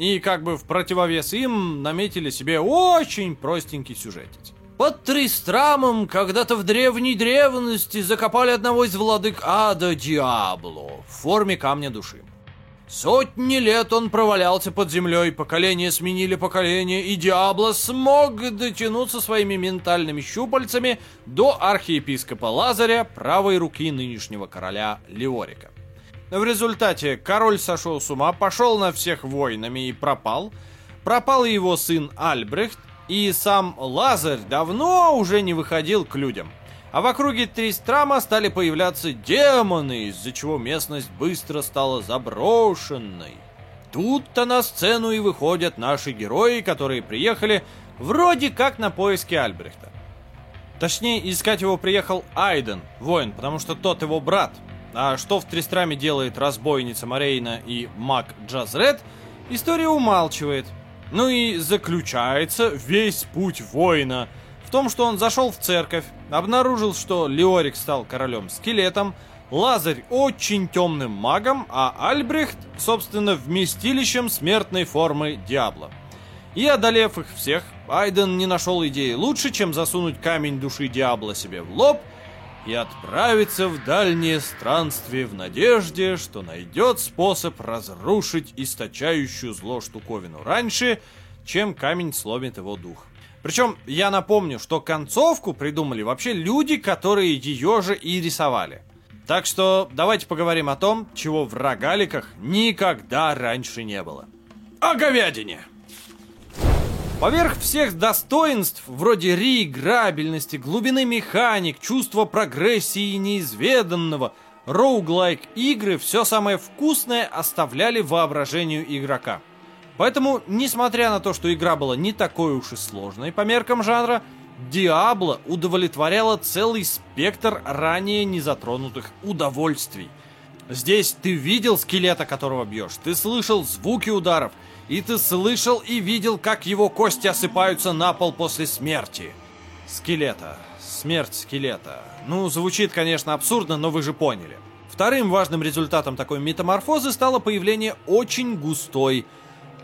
И как бы в противовес им наметили себе очень простенький сюжетец. Под Тристрамом когда-то в древней древности закопали одного из владык ада Диабло в форме камня души. Сотни лет он провалялся под землей, поколения сменили поколение, и Диабло смог дотянуться своими ментальными щупальцами до архиепископа Лазаря, правой руки нынешнего короля Леорика. В результате король сошел с ума, пошел на всех войнами и пропал. Пропал его сын Альбрехт, и сам Лазарь давно уже не выходил к людям. А в округе Тристрама стали появляться демоны, из-за чего местность быстро стала заброшенной. Тут-то на сцену и выходят наши герои, которые приехали вроде как на поиски Альбрехта. Точнее, искать его приехал Айден, воин, потому что тот его брат. А что в Тристраме делает разбойница Морейна и маг Джазред, история умалчивает – ну и заключается весь путь воина в том, что он зашел в церковь, обнаружил, что Леорик стал королем-скелетом, Лазарь очень темным магом, а Альбрехт, собственно, вместилищем смертной формы Диабло. И одолев их всех, Айден не нашел идеи лучше, чем засунуть камень души Диабло себе в лоб и отправиться в дальнее странствие в надежде, что найдет способ разрушить источающую зло штуковину раньше, чем камень сломит его дух. Причем я напомню, что концовку придумали вообще люди, которые ее же и рисовали. Так что давайте поговорим о том, чего в рогаликах никогда раньше не было. О говядине! Поверх всех достоинств, вроде реиграбельности, глубины механик, чувства прогрессии неизведанного, роуглайк игры все самое вкусное оставляли воображению игрока. Поэтому, несмотря на то, что игра была не такой уж и сложной по меркам жанра, Диабло удовлетворяла целый спектр ранее незатронутых удовольствий. Здесь ты видел скелета, которого бьешь, ты слышал звуки ударов – и ты слышал и видел, как его кости осыпаются на пол после смерти. Скелета. Смерть скелета. Ну, звучит, конечно, абсурдно, но вы же поняли. Вторым важным результатом такой метаморфозы стало появление очень густой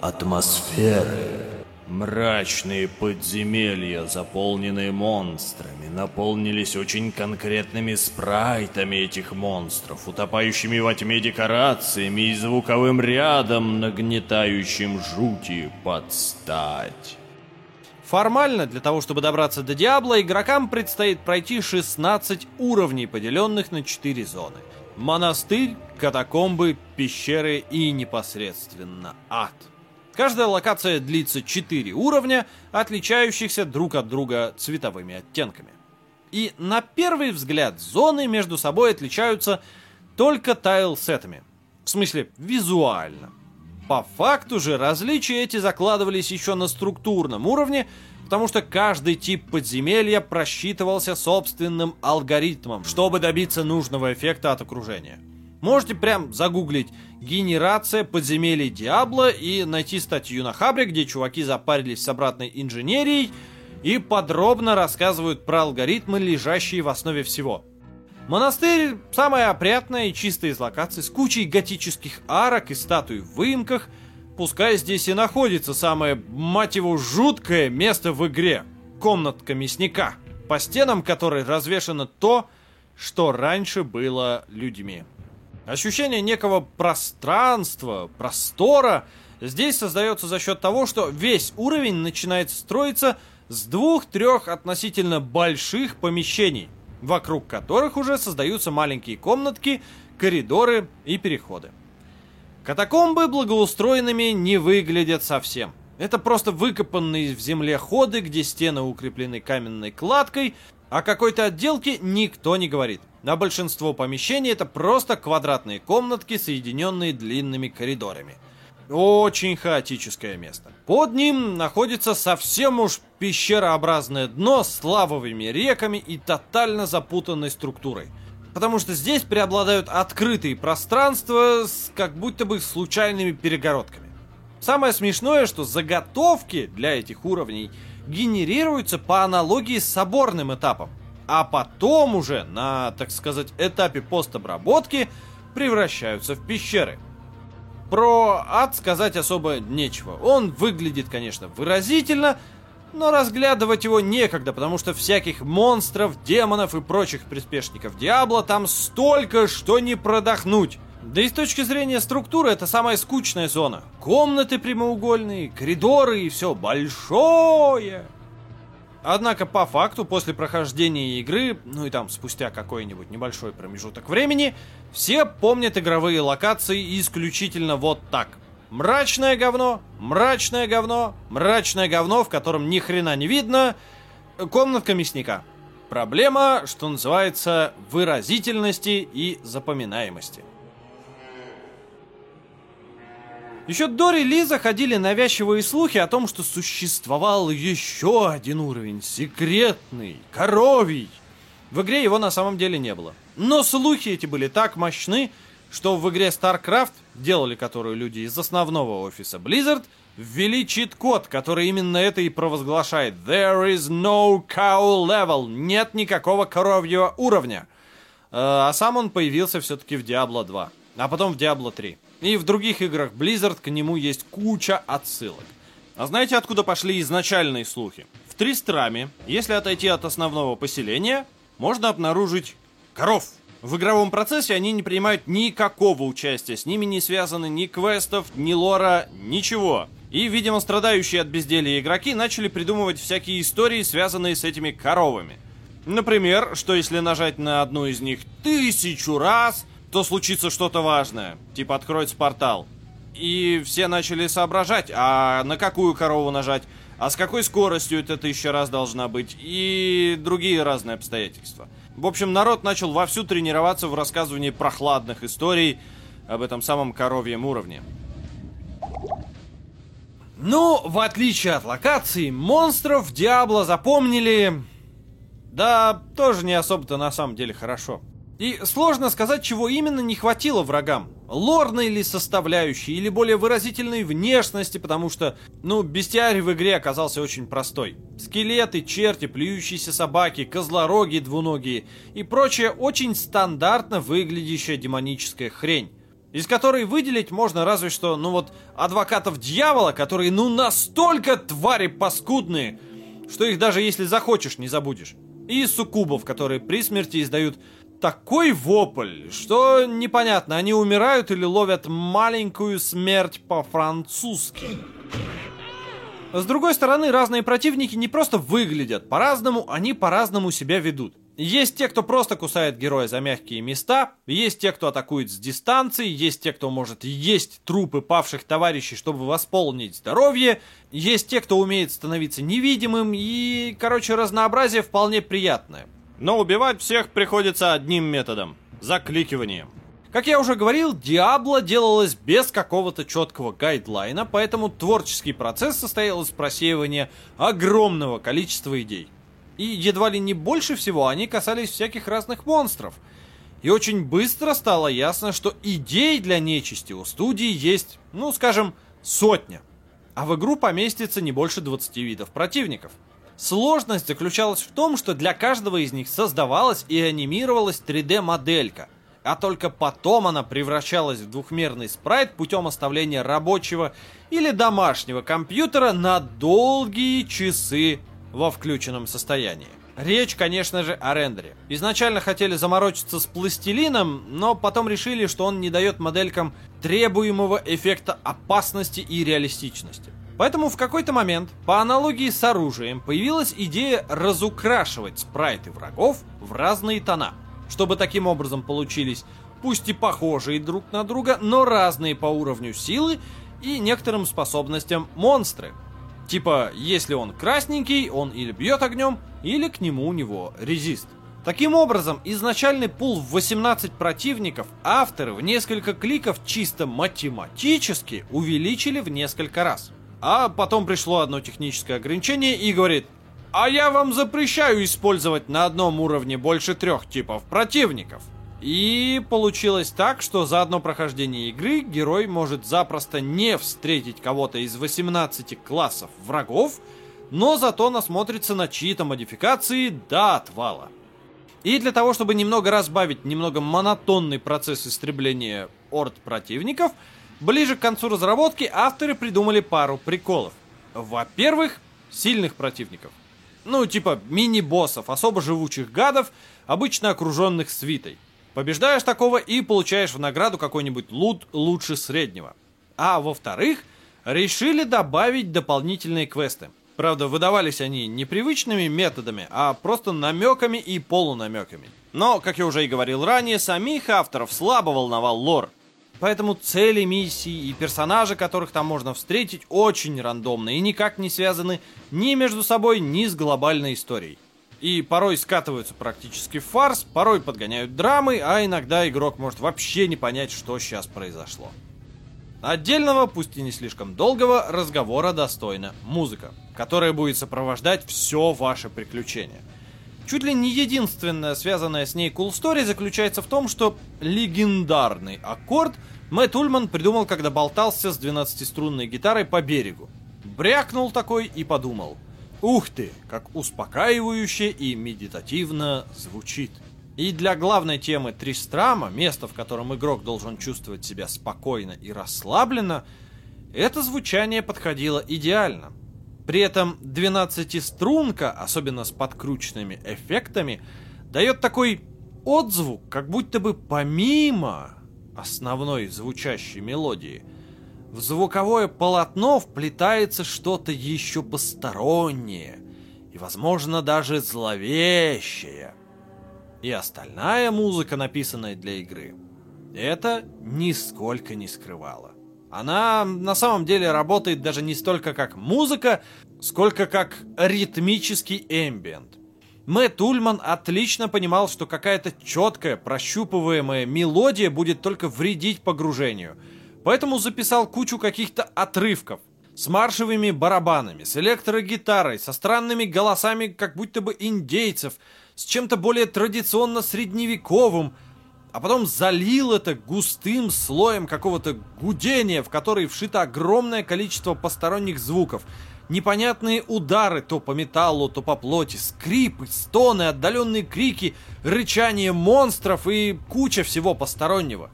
атмосферы. Мрачные подземелья, заполненные монстрами, наполнились очень конкретными спрайтами этих монстров, утопающими во тьме декорациями и звуковым рядом, нагнетающим жути под стать. Формально, для того, чтобы добраться до Диабло, игрокам предстоит пройти 16 уровней, поделенных на 4 зоны. Монастырь, катакомбы, пещеры и непосредственно ад. Каждая локация длится 4 уровня, отличающихся друг от друга цветовыми оттенками. И на первый взгляд зоны между собой отличаются только тайл-сетами. В смысле, визуально. По факту же различия эти закладывались еще на структурном уровне, потому что каждый тип подземелья просчитывался собственным алгоритмом, чтобы добиться нужного эффекта от окружения. Можете прям загуглить «Генерация подземелий Диабло» и найти статью на Хабре, где чуваки запарились с обратной инженерией и подробно рассказывают про алгоритмы, лежащие в основе всего. Монастырь – самая опрятная и чистая из локаций, с кучей готических арок и статуй в выемках. Пускай здесь и находится самое, мать его, жуткое место в игре – комнатка мясника, по стенам которой развешено то, что раньше было людьми. Ощущение некого пространства, простора здесь создается за счет того, что весь уровень начинает строиться с двух-трех относительно больших помещений, вокруг которых уже создаются маленькие комнатки, коридоры и переходы. Катакомбы благоустроенными не выглядят совсем. Это просто выкопанные в земле ходы, где стены укреплены каменной кладкой, о какой-то отделке никто не говорит. На большинство помещений это просто квадратные комнатки, соединенные длинными коридорами. Очень хаотическое место. Под ним находится совсем уж пещерообразное дно с лавовыми реками и тотально запутанной структурой. Потому что здесь преобладают открытые пространства с как будто бы случайными перегородками. Самое смешное, что заготовки для этих уровней генерируются по аналогии с соборным этапом, а потом уже на, так сказать, этапе постобработки превращаются в пещеры. Про ад сказать особо нечего. Он выглядит, конечно, выразительно, но разглядывать его некогда, потому что всяких монстров, демонов и прочих приспешников Диабло там столько, что не продохнуть. Да и с точки зрения структуры это самая скучная зона. Комнаты прямоугольные, коридоры и все большое. Однако по факту после прохождения игры, ну и там спустя какой-нибудь небольшой промежуток времени, все помнят игровые локации исключительно вот так. Мрачное говно, мрачное говно, мрачное говно, в котором ни хрена не видно, комнатка мясника. Проблема, что называется, выразительности и запоминаемости. Еще до релиза ходили навязчивые слухи о том, что существовал еще один уровень, секретный, коровий. В игре его на самом деле не было. Но слухи эти были так мощны, что в игре StarCraft, делали которую люди из основного офиса Blizzard, ввели чит-код, который именно это и провозглашает. There is no cow level. Нет никакого коровьего уровня. Э, а сам он появился все-таки в Diablo 2, а потом в Diablo 3. И в других играх Blizzard к нему есть куча отсылок. А знаете, откуда пошли изначальные слухи? В Тристраме, если отойти от основного поселения, можно обнаружить коров. В игровом процессе они не принимают никакого участия, с ними не связаны ни квестов, ни лора, ничего. И, видимо, страдающие от безделья игроки начали придумывать всякие истории, связанные с этими коровами. Например, что если нажать на одну из них тысячу раз, то случится что-то важное, типа откроется портал. И все начали соображать, а на какую корову нажать, а с какой скоростью эта тысяча раз должна быть, и другие разные обстоятельства. В общем, народ начал вовсю тренироваться в рассказывании прохладных историй об этом самом коровьем уровне. Ну, в отличие от локаций, монстров Диабло запомнили... Да, тоже не особо-то на самом деле хорошо. И сложно сказать, чего именно не хватило врагам. Лорной ли составляющей, или более выразительной внешности, потому что, ну, бестиарий в игре оказался очень простой. Скелеты, черти, плюющиеся собаки, козлороги двуногие и прочая очень стандартно выглядящая демоническая хрень. Из которой выделить можно разве что, ну вот, адвокатов дьявола, которые, ну, настолько твари паскудные, что их даже если захочешь, не забудешь. И суккубов, которые при смерти издают такой вопль, что непонятно, они умирают или ловят маленькую смерть по-французски. С другой стороны, разные противники не просто выглядят по-разному, они по-разному себя ведут. Есть те, кто просто кусает героя за мягкие места, есть те, кто атакует с дистанции, есть те, кто может есть трупы павших товарищей, чтобы восполнить здоровье, есть те, кто умеет становиться невидимым, и, короче, разнообразие вполне приятное. Но убивать всех приходится одним методом – закликиванием. Как я уже говорил, Диабло делалось без какого-то четкого гайдлайна, поэтому творческий процесс состоял из просеивания огромного количества идей. И едва ли не больше всего они касались всяких разных монстров. И очень быстро стало ясно, что идей для нечисти у студии есть, ну скажем, сотня. А в игру поместится не больше 20 видов противников – Сложность заключалась в том, что для каждого из них создавалась и анимировалась 3D-моделька, а только потом она превращалась в двухмерный спрайт путем оставления рабочего или домашнего компьютера на долгие часы во включенном состоянии. Речь, конечно же, о рендере. Изначально хотели заморочиться с пластилином, но потом решили, что он не дает моделькам требуемого эффекта опасности и реалистичности. Поэтому в какой-то момент, по аналогии с оружием, появилась идея разукрашивать спрайты врагов в разные тона, чтобы таким образом получились пусть и похожие друг на друга, но разные по уровню силы и некоторым способностям монстры. Типа, если он красненький, он или бьет огнем, или к нему у него резист. Таким образом, изначальный пул в 18 противников авторы в несколько кликов чисто математически увеличили в несколько раз. А потом пришло одно техническое ограничение и говорит, а я вам запрещаю использовать на одном уровне больше трех типов противников. И получилось так, что за одно прохождение игры герой может запросто не встретить кого-то из 18 классов врагов, но зато насмотрится на чьи-то модификации до отвала. И для того, чтобы немного разбавить немного монотонный процесс истребления орд противников, ближе к концу разработки авторы придумали пару приколов. Во-первых, сильных противников. Ну, типа мини-боссов, особо живучих гадов, обычно окруженных свитой. Побеждаешь такого и получаешь в награду какой-нибудь лут лучше среднего. А во-вторых, решили добавить дополнительные квесты. Правда, выдавались они не привычными методами, а просто намеками и полунамеками. Но, как я уже и говорил ранее, самих авторов слабо волновал лор. Поэтому цели миссии и персонажи, которых там можно встретить, очень рандомны и никак не связаны ни между собой, ни с глобальной историей. И порой скатываются практически в фарс, порой подгоняют драмы, а иногда игрок может вообще не понять, что сейчас произошло. Отдельного, пусть и не слишком долгого, разговора достойна музыка, которая будет сопровождать все ваше приключение. Чуть ли не единственная связанная с ней cool story заключается в том, что легендарный аккорд Мэтт Ульман придумал, когда болтался с 12-струнной гитарой по берегу. Брякнул такой и подумал – Ух ты, как успокаивающе и медитативно звучит. И для главной темы Тристрама, места, в котором игрок должен чувствовать себя спокойно и расслабленно, это звучание подходило идеально. При этом 12-струнка, особенно с подкрученными эффектами, дает такой отзвук, как будто бы помимо основной звучащей мелодии – в звуковое полотно вплетается что-то еще постороннее и, возможно, даже зловещее. И остальная музыка, написанная для игры, это нисколько не скрывала. Она на самом деле работает даже не столько как музыка, сколько как ритмический эмбиент. Мэтт Ульман отлично понимал, что какая-то четкая, прощупываемая мелодия будет только вредить погружению – Поэтому записал кучу каких-то отрывков с маршевыми барабанами, с электрогитарой, со странными голосами как будто бы индейцев, с чем-то более традиционно средневековым, а потом залил это густым слоем какого-то гудения, в который вшито огромное количество посторонних звуков, непонятные удары то по металлу, то по плоти, скрипы, стоны, отдаленные крики, рычание монстров и куча всего постороннего.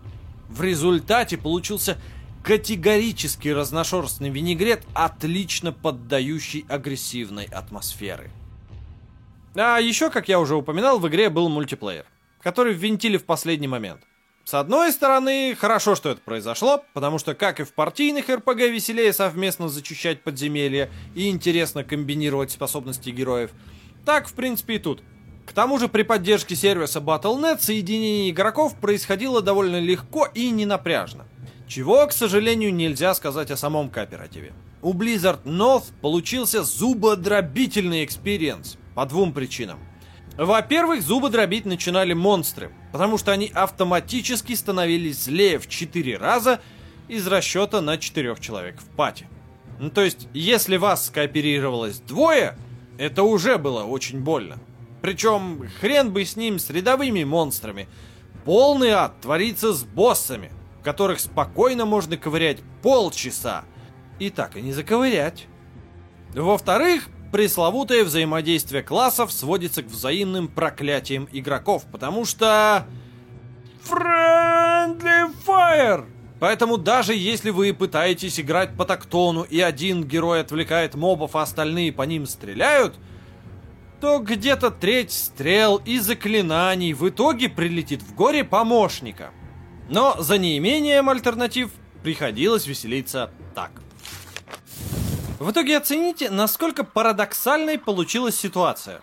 В результате получился категорически разношерстный винегрет, отлично поддающий агрессивной атмосферы. А еще, как я уже упоминал, в игре был мультиплеер, который ввинтили в последний момент. С одной стороны, хорошо, что это произошло, потому что, как и в партийных РПГ, веселее совместно зачищать подземелья и интересно комбинировать способности героев, так, в принципе, и тут. К тому же при поддержке сервиса Battle.net соединение игроков происходило довольно легко и ненапряжно. Чего, к сожалению, нельзя сказать о самом кооперативе. У Blizzard North получился зубодробительный experience по двум причинам. Во-первых, зубы дробить начинали монстры, потому что они автоматически становились злее в 4 раза из расчета на 4 человек в пати. Ну, то есть, если вас скооперировалось двое, это уже было очень больно. Причем хрен бы с ним, с рядовыми монстрами. Полный ад творится с боссами, которых спокойно можно ковырять полчаса. И так и не заковырять. Во-вторых, пресловутое взаимодействие классов сводится к взаимным проклятиям игроков, потому что... Friendly Fire! Поэтому даже если вы пытаетесь играть по тактону и один герой отвлекает мобов, а остальные по ним стреляют, то где-то треть стрел и заклинаний в итоге прилетит в горе помощника. Но за неимением альтернатив приходилось веселиться так. В итоге оцените, насколько парадоксальной получилась ситуация.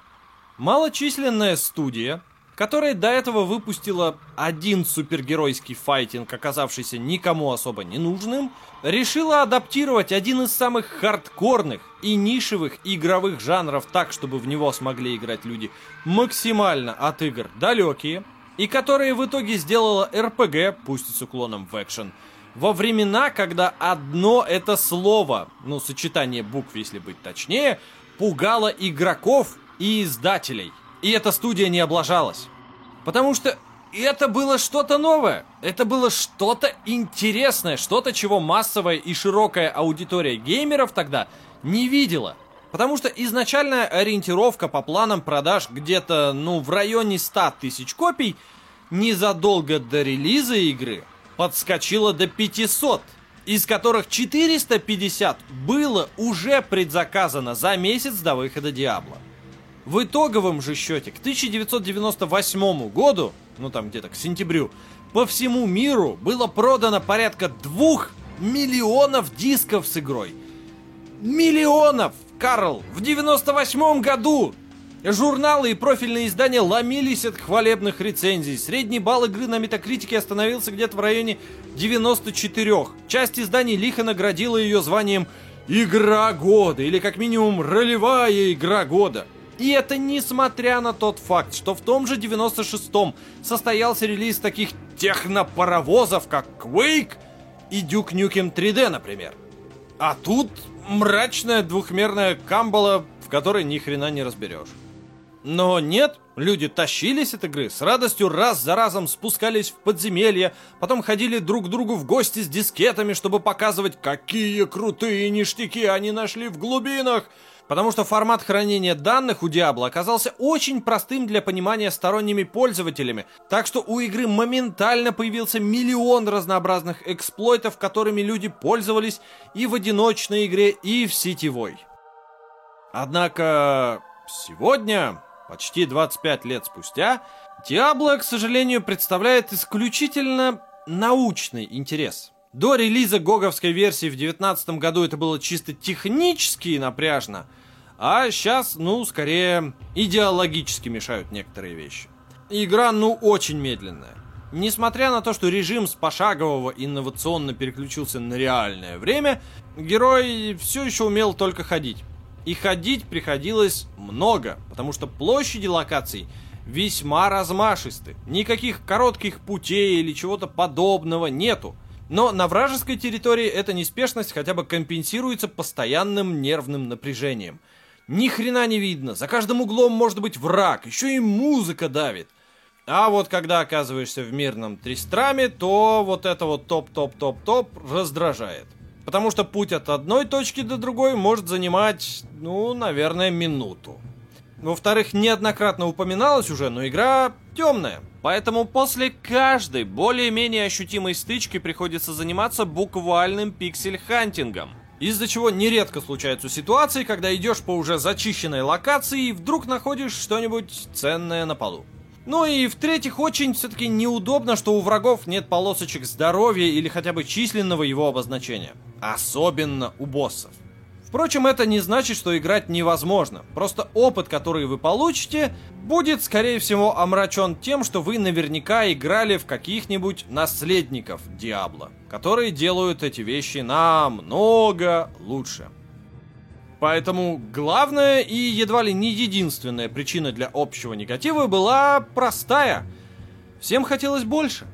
Малочисленная студия, которая до этого выпустила один супергеройский файтинг, оказавшийся никому особо не нужным, решила адаптировать один из самых хардкорных и нишевых игровых жанров так, чтобы в него смогли играть люди максимально от игр далекие, и которая в итоге сделала РПГ, пусть и с уклоном в экшен, во времена, когда одно это слово, ну, сочетание букв, если быть точнее, пугало игроков и издателей. И эта студия не облажалась. Потому что это было что-то новое. Это было что-то интересное, что-то, чего массовая и широкая аудитория геймеров тогда не видела. Потому что изначальная ориентировка по планам продаж где-то, ну, в районе 100 тысяч копий незадолго до релиза игры подскочила до 500, из которых 450 было уже предзаказано за месяц до выхода Диабло. В итоговом же счете к 1998 году, ну там где-то к сентябрю, по всему миру было продано порядка 2 миллионов дисков с игрой. Миллионов! Карл, в 98 году Журналы и профильные издания ломились от хвалебных рецензий. Средний балл игры на метакритике остановился где-то в районе 94. Часть изданий лихо наградила ее званием «Игра года» или как минимум «Ролевая игра года». И это несмотря на тот факт, что в том же 96-м состоялся релиз таких технопаровозов, как Quake и Duke Nukem 3D, например. А тут мрачная двухмерная камбала, в которой ни хрена не разберешь. Но нет, люди тащились от игры, с радостью раз за разом спускались в подземелье, потом ходили друг к другу в гости с дискетами, чтобы показывать, какие крутые ништяки они нашли в глубинах. Потому что формат хранения данных у Diablo оказался очень простым для понимания сторонними пользователями, так что у игры моментально появился миллион разнообразных эксплойтов, которыми люди пользовались и в одиночной игре, и в сетевой. Однако сегодня Почти 25 лет спустя Diablo, к сожалению, представляет исключительно научный интерес. До релиза гоговской версии в 2019 году это было чисто технически напряжно, а сейчас, ну, скорее, идеологически мешают некоторые вещи. Игра, ну, очень медленная. Несмотря на то, что режим с пошагового инновационно переключился на реальное время, герой все еще умел только ходить. И ходить приходилось много, потому что площади локаций весьма размашисты. Никаких коротких путей или чего-то подобного нету. Но на вражеской территории эта неспешность хотя бы компенсируется постоянным нервным напряжением. Ни хрена не видно, за каждым углом может быть враг, еще и музыка давит. А вот когда оказываешься в мирном Тристраме, то вот это вот топ-топ-топ-топ раздражает. Потому что путь от одной точки до другой может занимать, ну, наверное, минуту. Во-вторых, неоднократно упоминалось уже, но игра темная. Поэтому после каждой более-менее ощутимой стычки приходится заниматься буквальным пиксель-хантингом. Из-за чего нередко случаются ситуации, когда идешь по уже зачищенной локации и вдруг находишь что-нибудь ценное на полу. Ну и в-третьих, очень все-таки неудобно, что у врагов нет полосочек здоровья или хотя бы численного его обозначения. Особенно у боссов. Впрочем, это не значит, что играть невозможно. Просто опыт, который вы получите, будет, скорее всего, омрачен тем, что вы наверняка играли в каких-нибудь наследников Диабло, которые делают эти вещи намного лучше. Поэтому главная и едва ли не единственная причина для общего негатива была простая. Всем хотелось больше.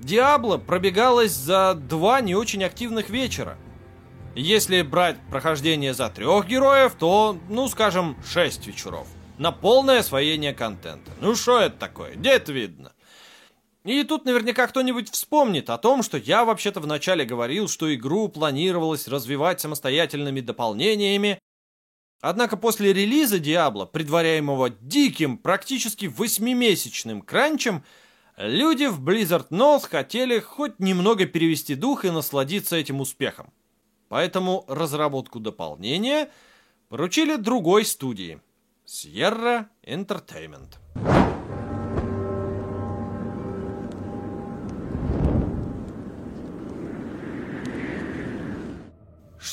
Диабло пробегалось за два не очень активных вечера. Если брать прохождение за трех героев, то, ну, скажем, шесть вечеров. На полное освоение контента. Ну, что это такое? Где это видно? И тут наверняка кто-нибудь вспомнит о том, что я вообще-то вначале говорил, что игру планировалось развивать самостоятельными дополнениями, Однако после релиза Diablo, предваряемого диким, практически восьмимесячным кранчем, люди в Blizzard North хотели хоть немного перевести дух и насладиться этим успехом. Поэтому разработку дополнения поручили другой студии – Sierra Entertainment.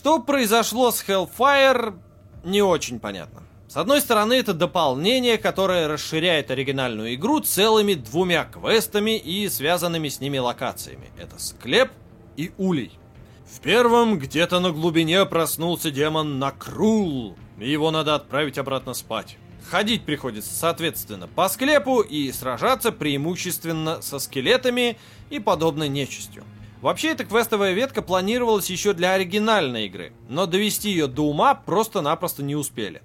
Что произошло с Hellfire, не очень понятно. С одной стороны, это дополнение, которое расширяет оригинальную игру целыми двумя квестами и связанными с ними локациями. Это склеп и улей. В первом где-то на глубине проснулся демон Накрул, его надо отправить обратно спать. Ходить приходится, соответственно, по склепу и сражаться преимущественно со скелетами и подобной нечистью. Вообще, эта квестовая ветка планировалась еще для оригинальной игры, но довести ее до ума просто-напросто не успели.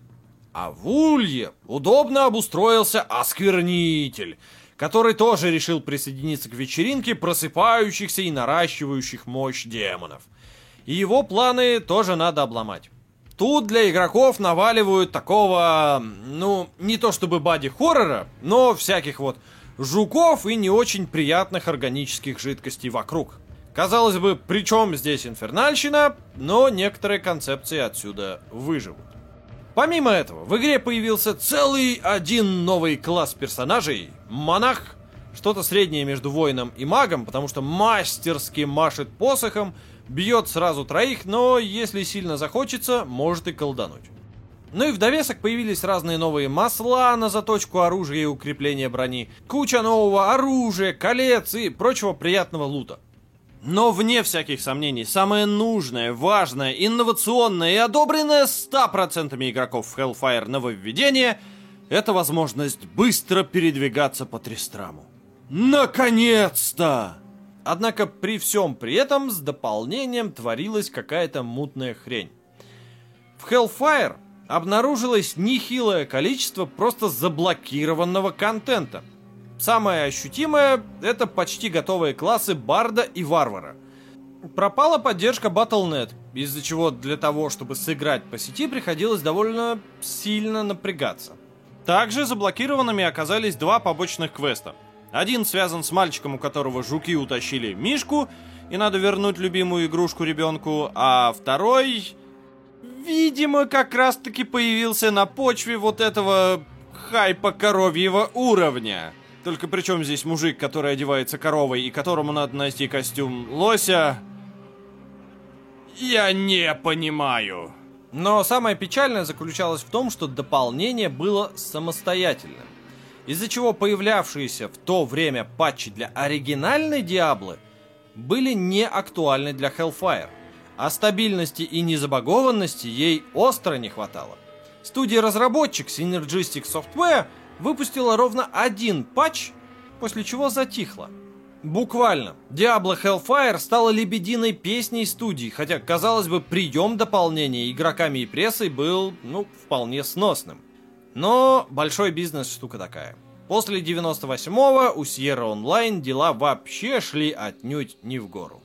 А в Улье удобно обустроился Осквернитель, который тоже решил присоединиться к вечеринке просыпающихся и наращивающих мощь демонов. И его планы тоже надо обломать. Тут для игроков наваливают такого, ну, не то чтобы бади-хоррора, но всяких вот жуков и не очень приятных органических жидкостей вокруг. Казалось бы, при чем здесь инфернальщина, но некоторые концепции отсюда выживут. Помимо этого, в игре появился целый один новый класс персонажей – монах, что-то среднее между воином и магом, потому что мастерски машет посохом, бьет сразу троих, но если сильно захочется, может и колдануть. Ну и в довесок появились разные новые масла на заточку оружия и укрепление брони, куча нового оружия, колец и прочего приятного лута – но вне всяких сомнений, самое нужное, важное, инновационное и одобренное 100% игроков в Hellfire нововведение — это возможность быстро передвигаться по Тристраму. Наконец-то! Однако при всем при этом с дополнением творилась какая-то мутная хрень. В Hellfire обнаружилось нехилое количество просто заблокированного контента — Самое ощутимое — это почти готовые классы Барда и Варвара. Пропала поддержка Battle.net, из-за чего для того, чтобы сыграть по сети, приходилось довольно сильно напрягаться. Также заблокированными оказались два побочных квеста. Один связан с мальчиком, у которого жуки утащили Мишку, и надо вернуть любимую игрушку ребенку, а второй, видимо, как раз-таки появился на почве вот этого хайпа коровьего уровня. Только при чем здесь мужик, который одевается коровой и которому надо найти костюм лося? Я не понимаю. Но самое печальное заключалось в том, что дополнение было самостоятельным. Из-за чего появлявшиеся в то время патчи для оригинальной Диаблы были не актуальны для Hellfire. А стабильности и незабагованности ей остро не хватало. Студия-разработчик Synergistic Software – выпустила ровно один патч, после чего затихла. Буквально. Diablo Hellfire стала лебединой песней студии, хотя, казалось бы, прием дополнения игроками и прессой был, ну, вполне сносным. Но большой бизнес штука такая. После 98-го у Sierra Online дела вообще шли отнюдь не в гору.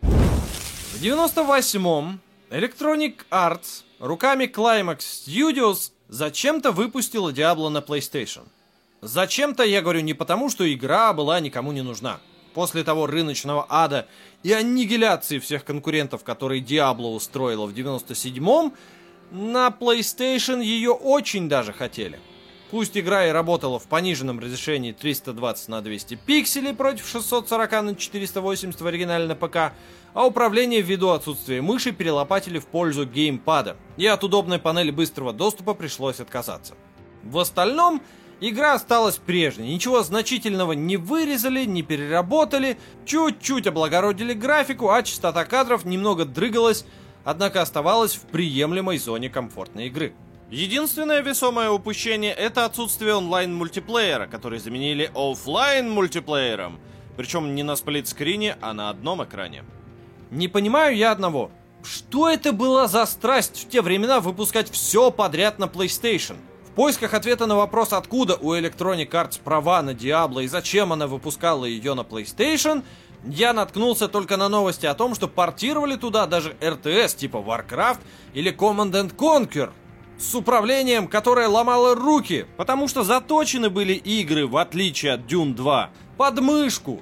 В 98-м Electronic Arts руками Climax Studios зачем-то выпустила Diablo на PlayStation. Зачем-то, я говорю, не потому, что игра была никому не нужна. После того рыночного ада и аннигиляции всех конкурентов, которые Diablo устроила в 97-м, на PlayStation ее очень даже хотели. Пусть игра и работала в пониженном разрешении 320 на 200 пикселей против 640 на 480 в оригинальном ПК, а управление ввиду отсутствия мыши перелопатили в пользу геймпада, и от удобной панели быстрого доступа пришлось отказаться. В остальном, игра осталась прежней, ничего значительного не вырезали, не переработали, чуть-чуть облагородили графику, а частота кадров немного дрыгалась, однако оставалась в приемлемой зоне комфортной игры. Единственное весомое упущение это отсутствие онлайн-мультиплеера, который заменили офлайн мультиплеером, причем не на сплитскрине, а на одном экране. Не понимаю я одного. Что это была за страсть в те времена выпускать все подряд на PlayStation? В поисках ответа на вопрос, откуда у Electronic Arts права на Diablo и зачем она выпускала ее на PlayStation, я наткнулся только на новости о том, что портировали туда даже RTS типа Warcraft или Command Conquer. С управлением, которое ломало руки, потому что заточены были игры, в отличие от Dune 2, под мышку.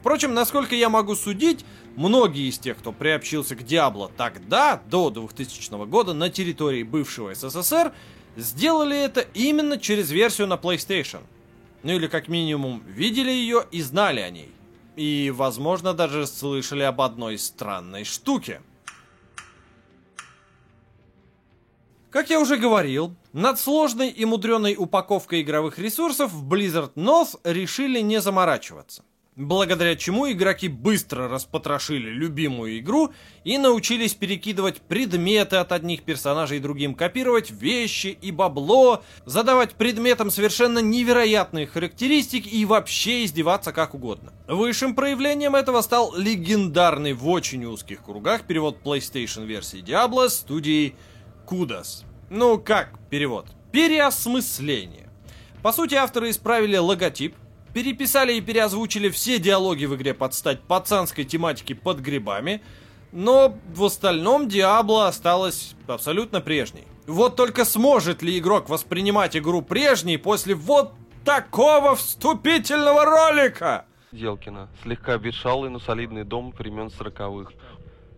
Впрочем, насколько я могу судить, многие из тех, кто приобщился к Diablo тогда, до 2000 года, на территории бывшего СССР, сделали это именно через версию на PlayStation. Ну или как минимум видели ее и знали о ней. И, возможно, даже слышали об одной странной штуке. Как я уже говорил, над сложной и мудреной упаковкой игровых ресурсов в Blizzard North решили не заморачиваться благодаря чему игроки быстро распотрошили любимую игру и научились перекидывать предметы от одних персонажей другим, копировать вещи и бабло, задавать предметам совершенно невероятные характеристики и вообще издеваться как угодно. Высшим проявлением этого стал легендарный в очень узких кругах перевод PlayStation версии Diablo студии Kudos. Ну как перевод? Переосмысление. По сути, авторы исправили логотип, переписали и переозвучили все диалоги в игре под стать пацанской тематики под грибами, но в остальном Диабло осталась абсолютно прежней. Вот только сможет ли игрок воспринимать игру прежней после вот такого вступительного ролика? Делкина. Слегка обветшалый, но солидный дом времен сороковых.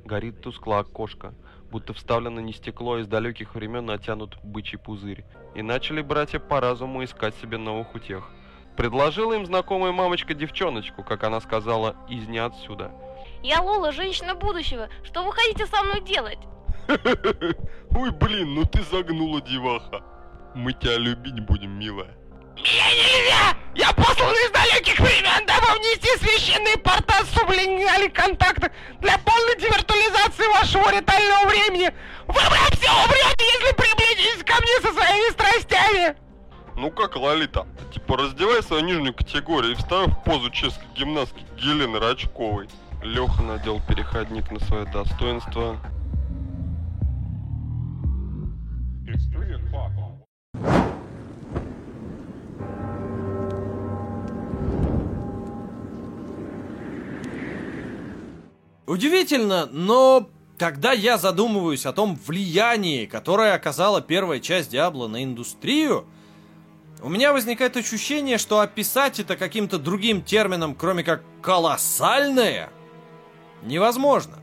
Горит тускло окошко, будто вставлено не стекло из далеких времен натянут бычий пузырь. И начали братья по разуму искать себе новых утех. Предложила им знакомая мамочка девчоночку, как она сказала, из не отсюда. Я Лола, женщина будущего. Что вы хотите со мной делать? *laughs* Ой, блин, ну ты загнула, деваха. Мы тебя любить будем, милая. Меня нельзя! Я послан из далеких времен, дабы внести священные порта сублинали контакты для полной девиртуализации вашего ретального времени. Вы все умрете, если приблизитесь ко мне со своими страстями! Ну как Лолита, типа раздевай свою нижнюю категорию и вставь в позу чешской гимнастки Елены Рачковой. Леха надел переходник на свое достоинство. Удивительно, но когда я задумываюсь о том влиянии, которое оказала первая часть Диабло на индустрию, у меня возникает ощущение, что описать это каким-то другим термином, кроме как «колоссальное», невозможно.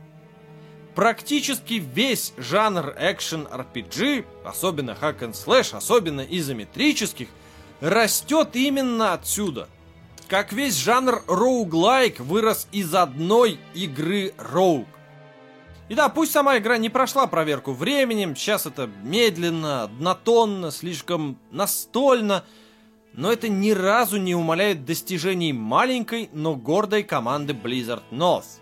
Практически весь жанр экшен RPG, особенно hack and slash, особенно изометрических, растет именно отсюда. Как весь жанр роуглайк вырос из одной игры роуг. И да, пусть сама игра не прошла проверку временем, сейчас это медленно, однотонно, слишком настольно, но это ни разу не умаляет достижений маленькой, но гордой команды Blizzard North,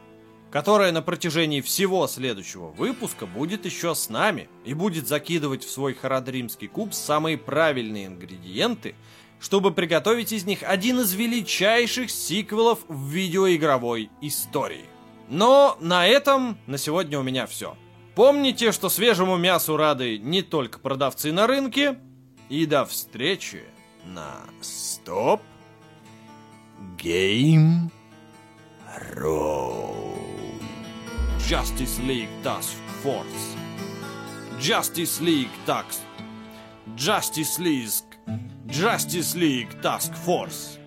которая на протяжении всего следующего выпуска будет еще с нами и будет закидывать в свой харадримский куб самые правильные ингредиенты, чтобы приготовить из них один из величайших сиквелов в видеоигровой истории. Но на этом на сегодня у меня все. Помните, что свежему мясу рады не только продавцы на рынке. И до встречи на Стоп Гейм Роу. Justice League Task Force. Justice League Task. Justice League. Justice League Task Force.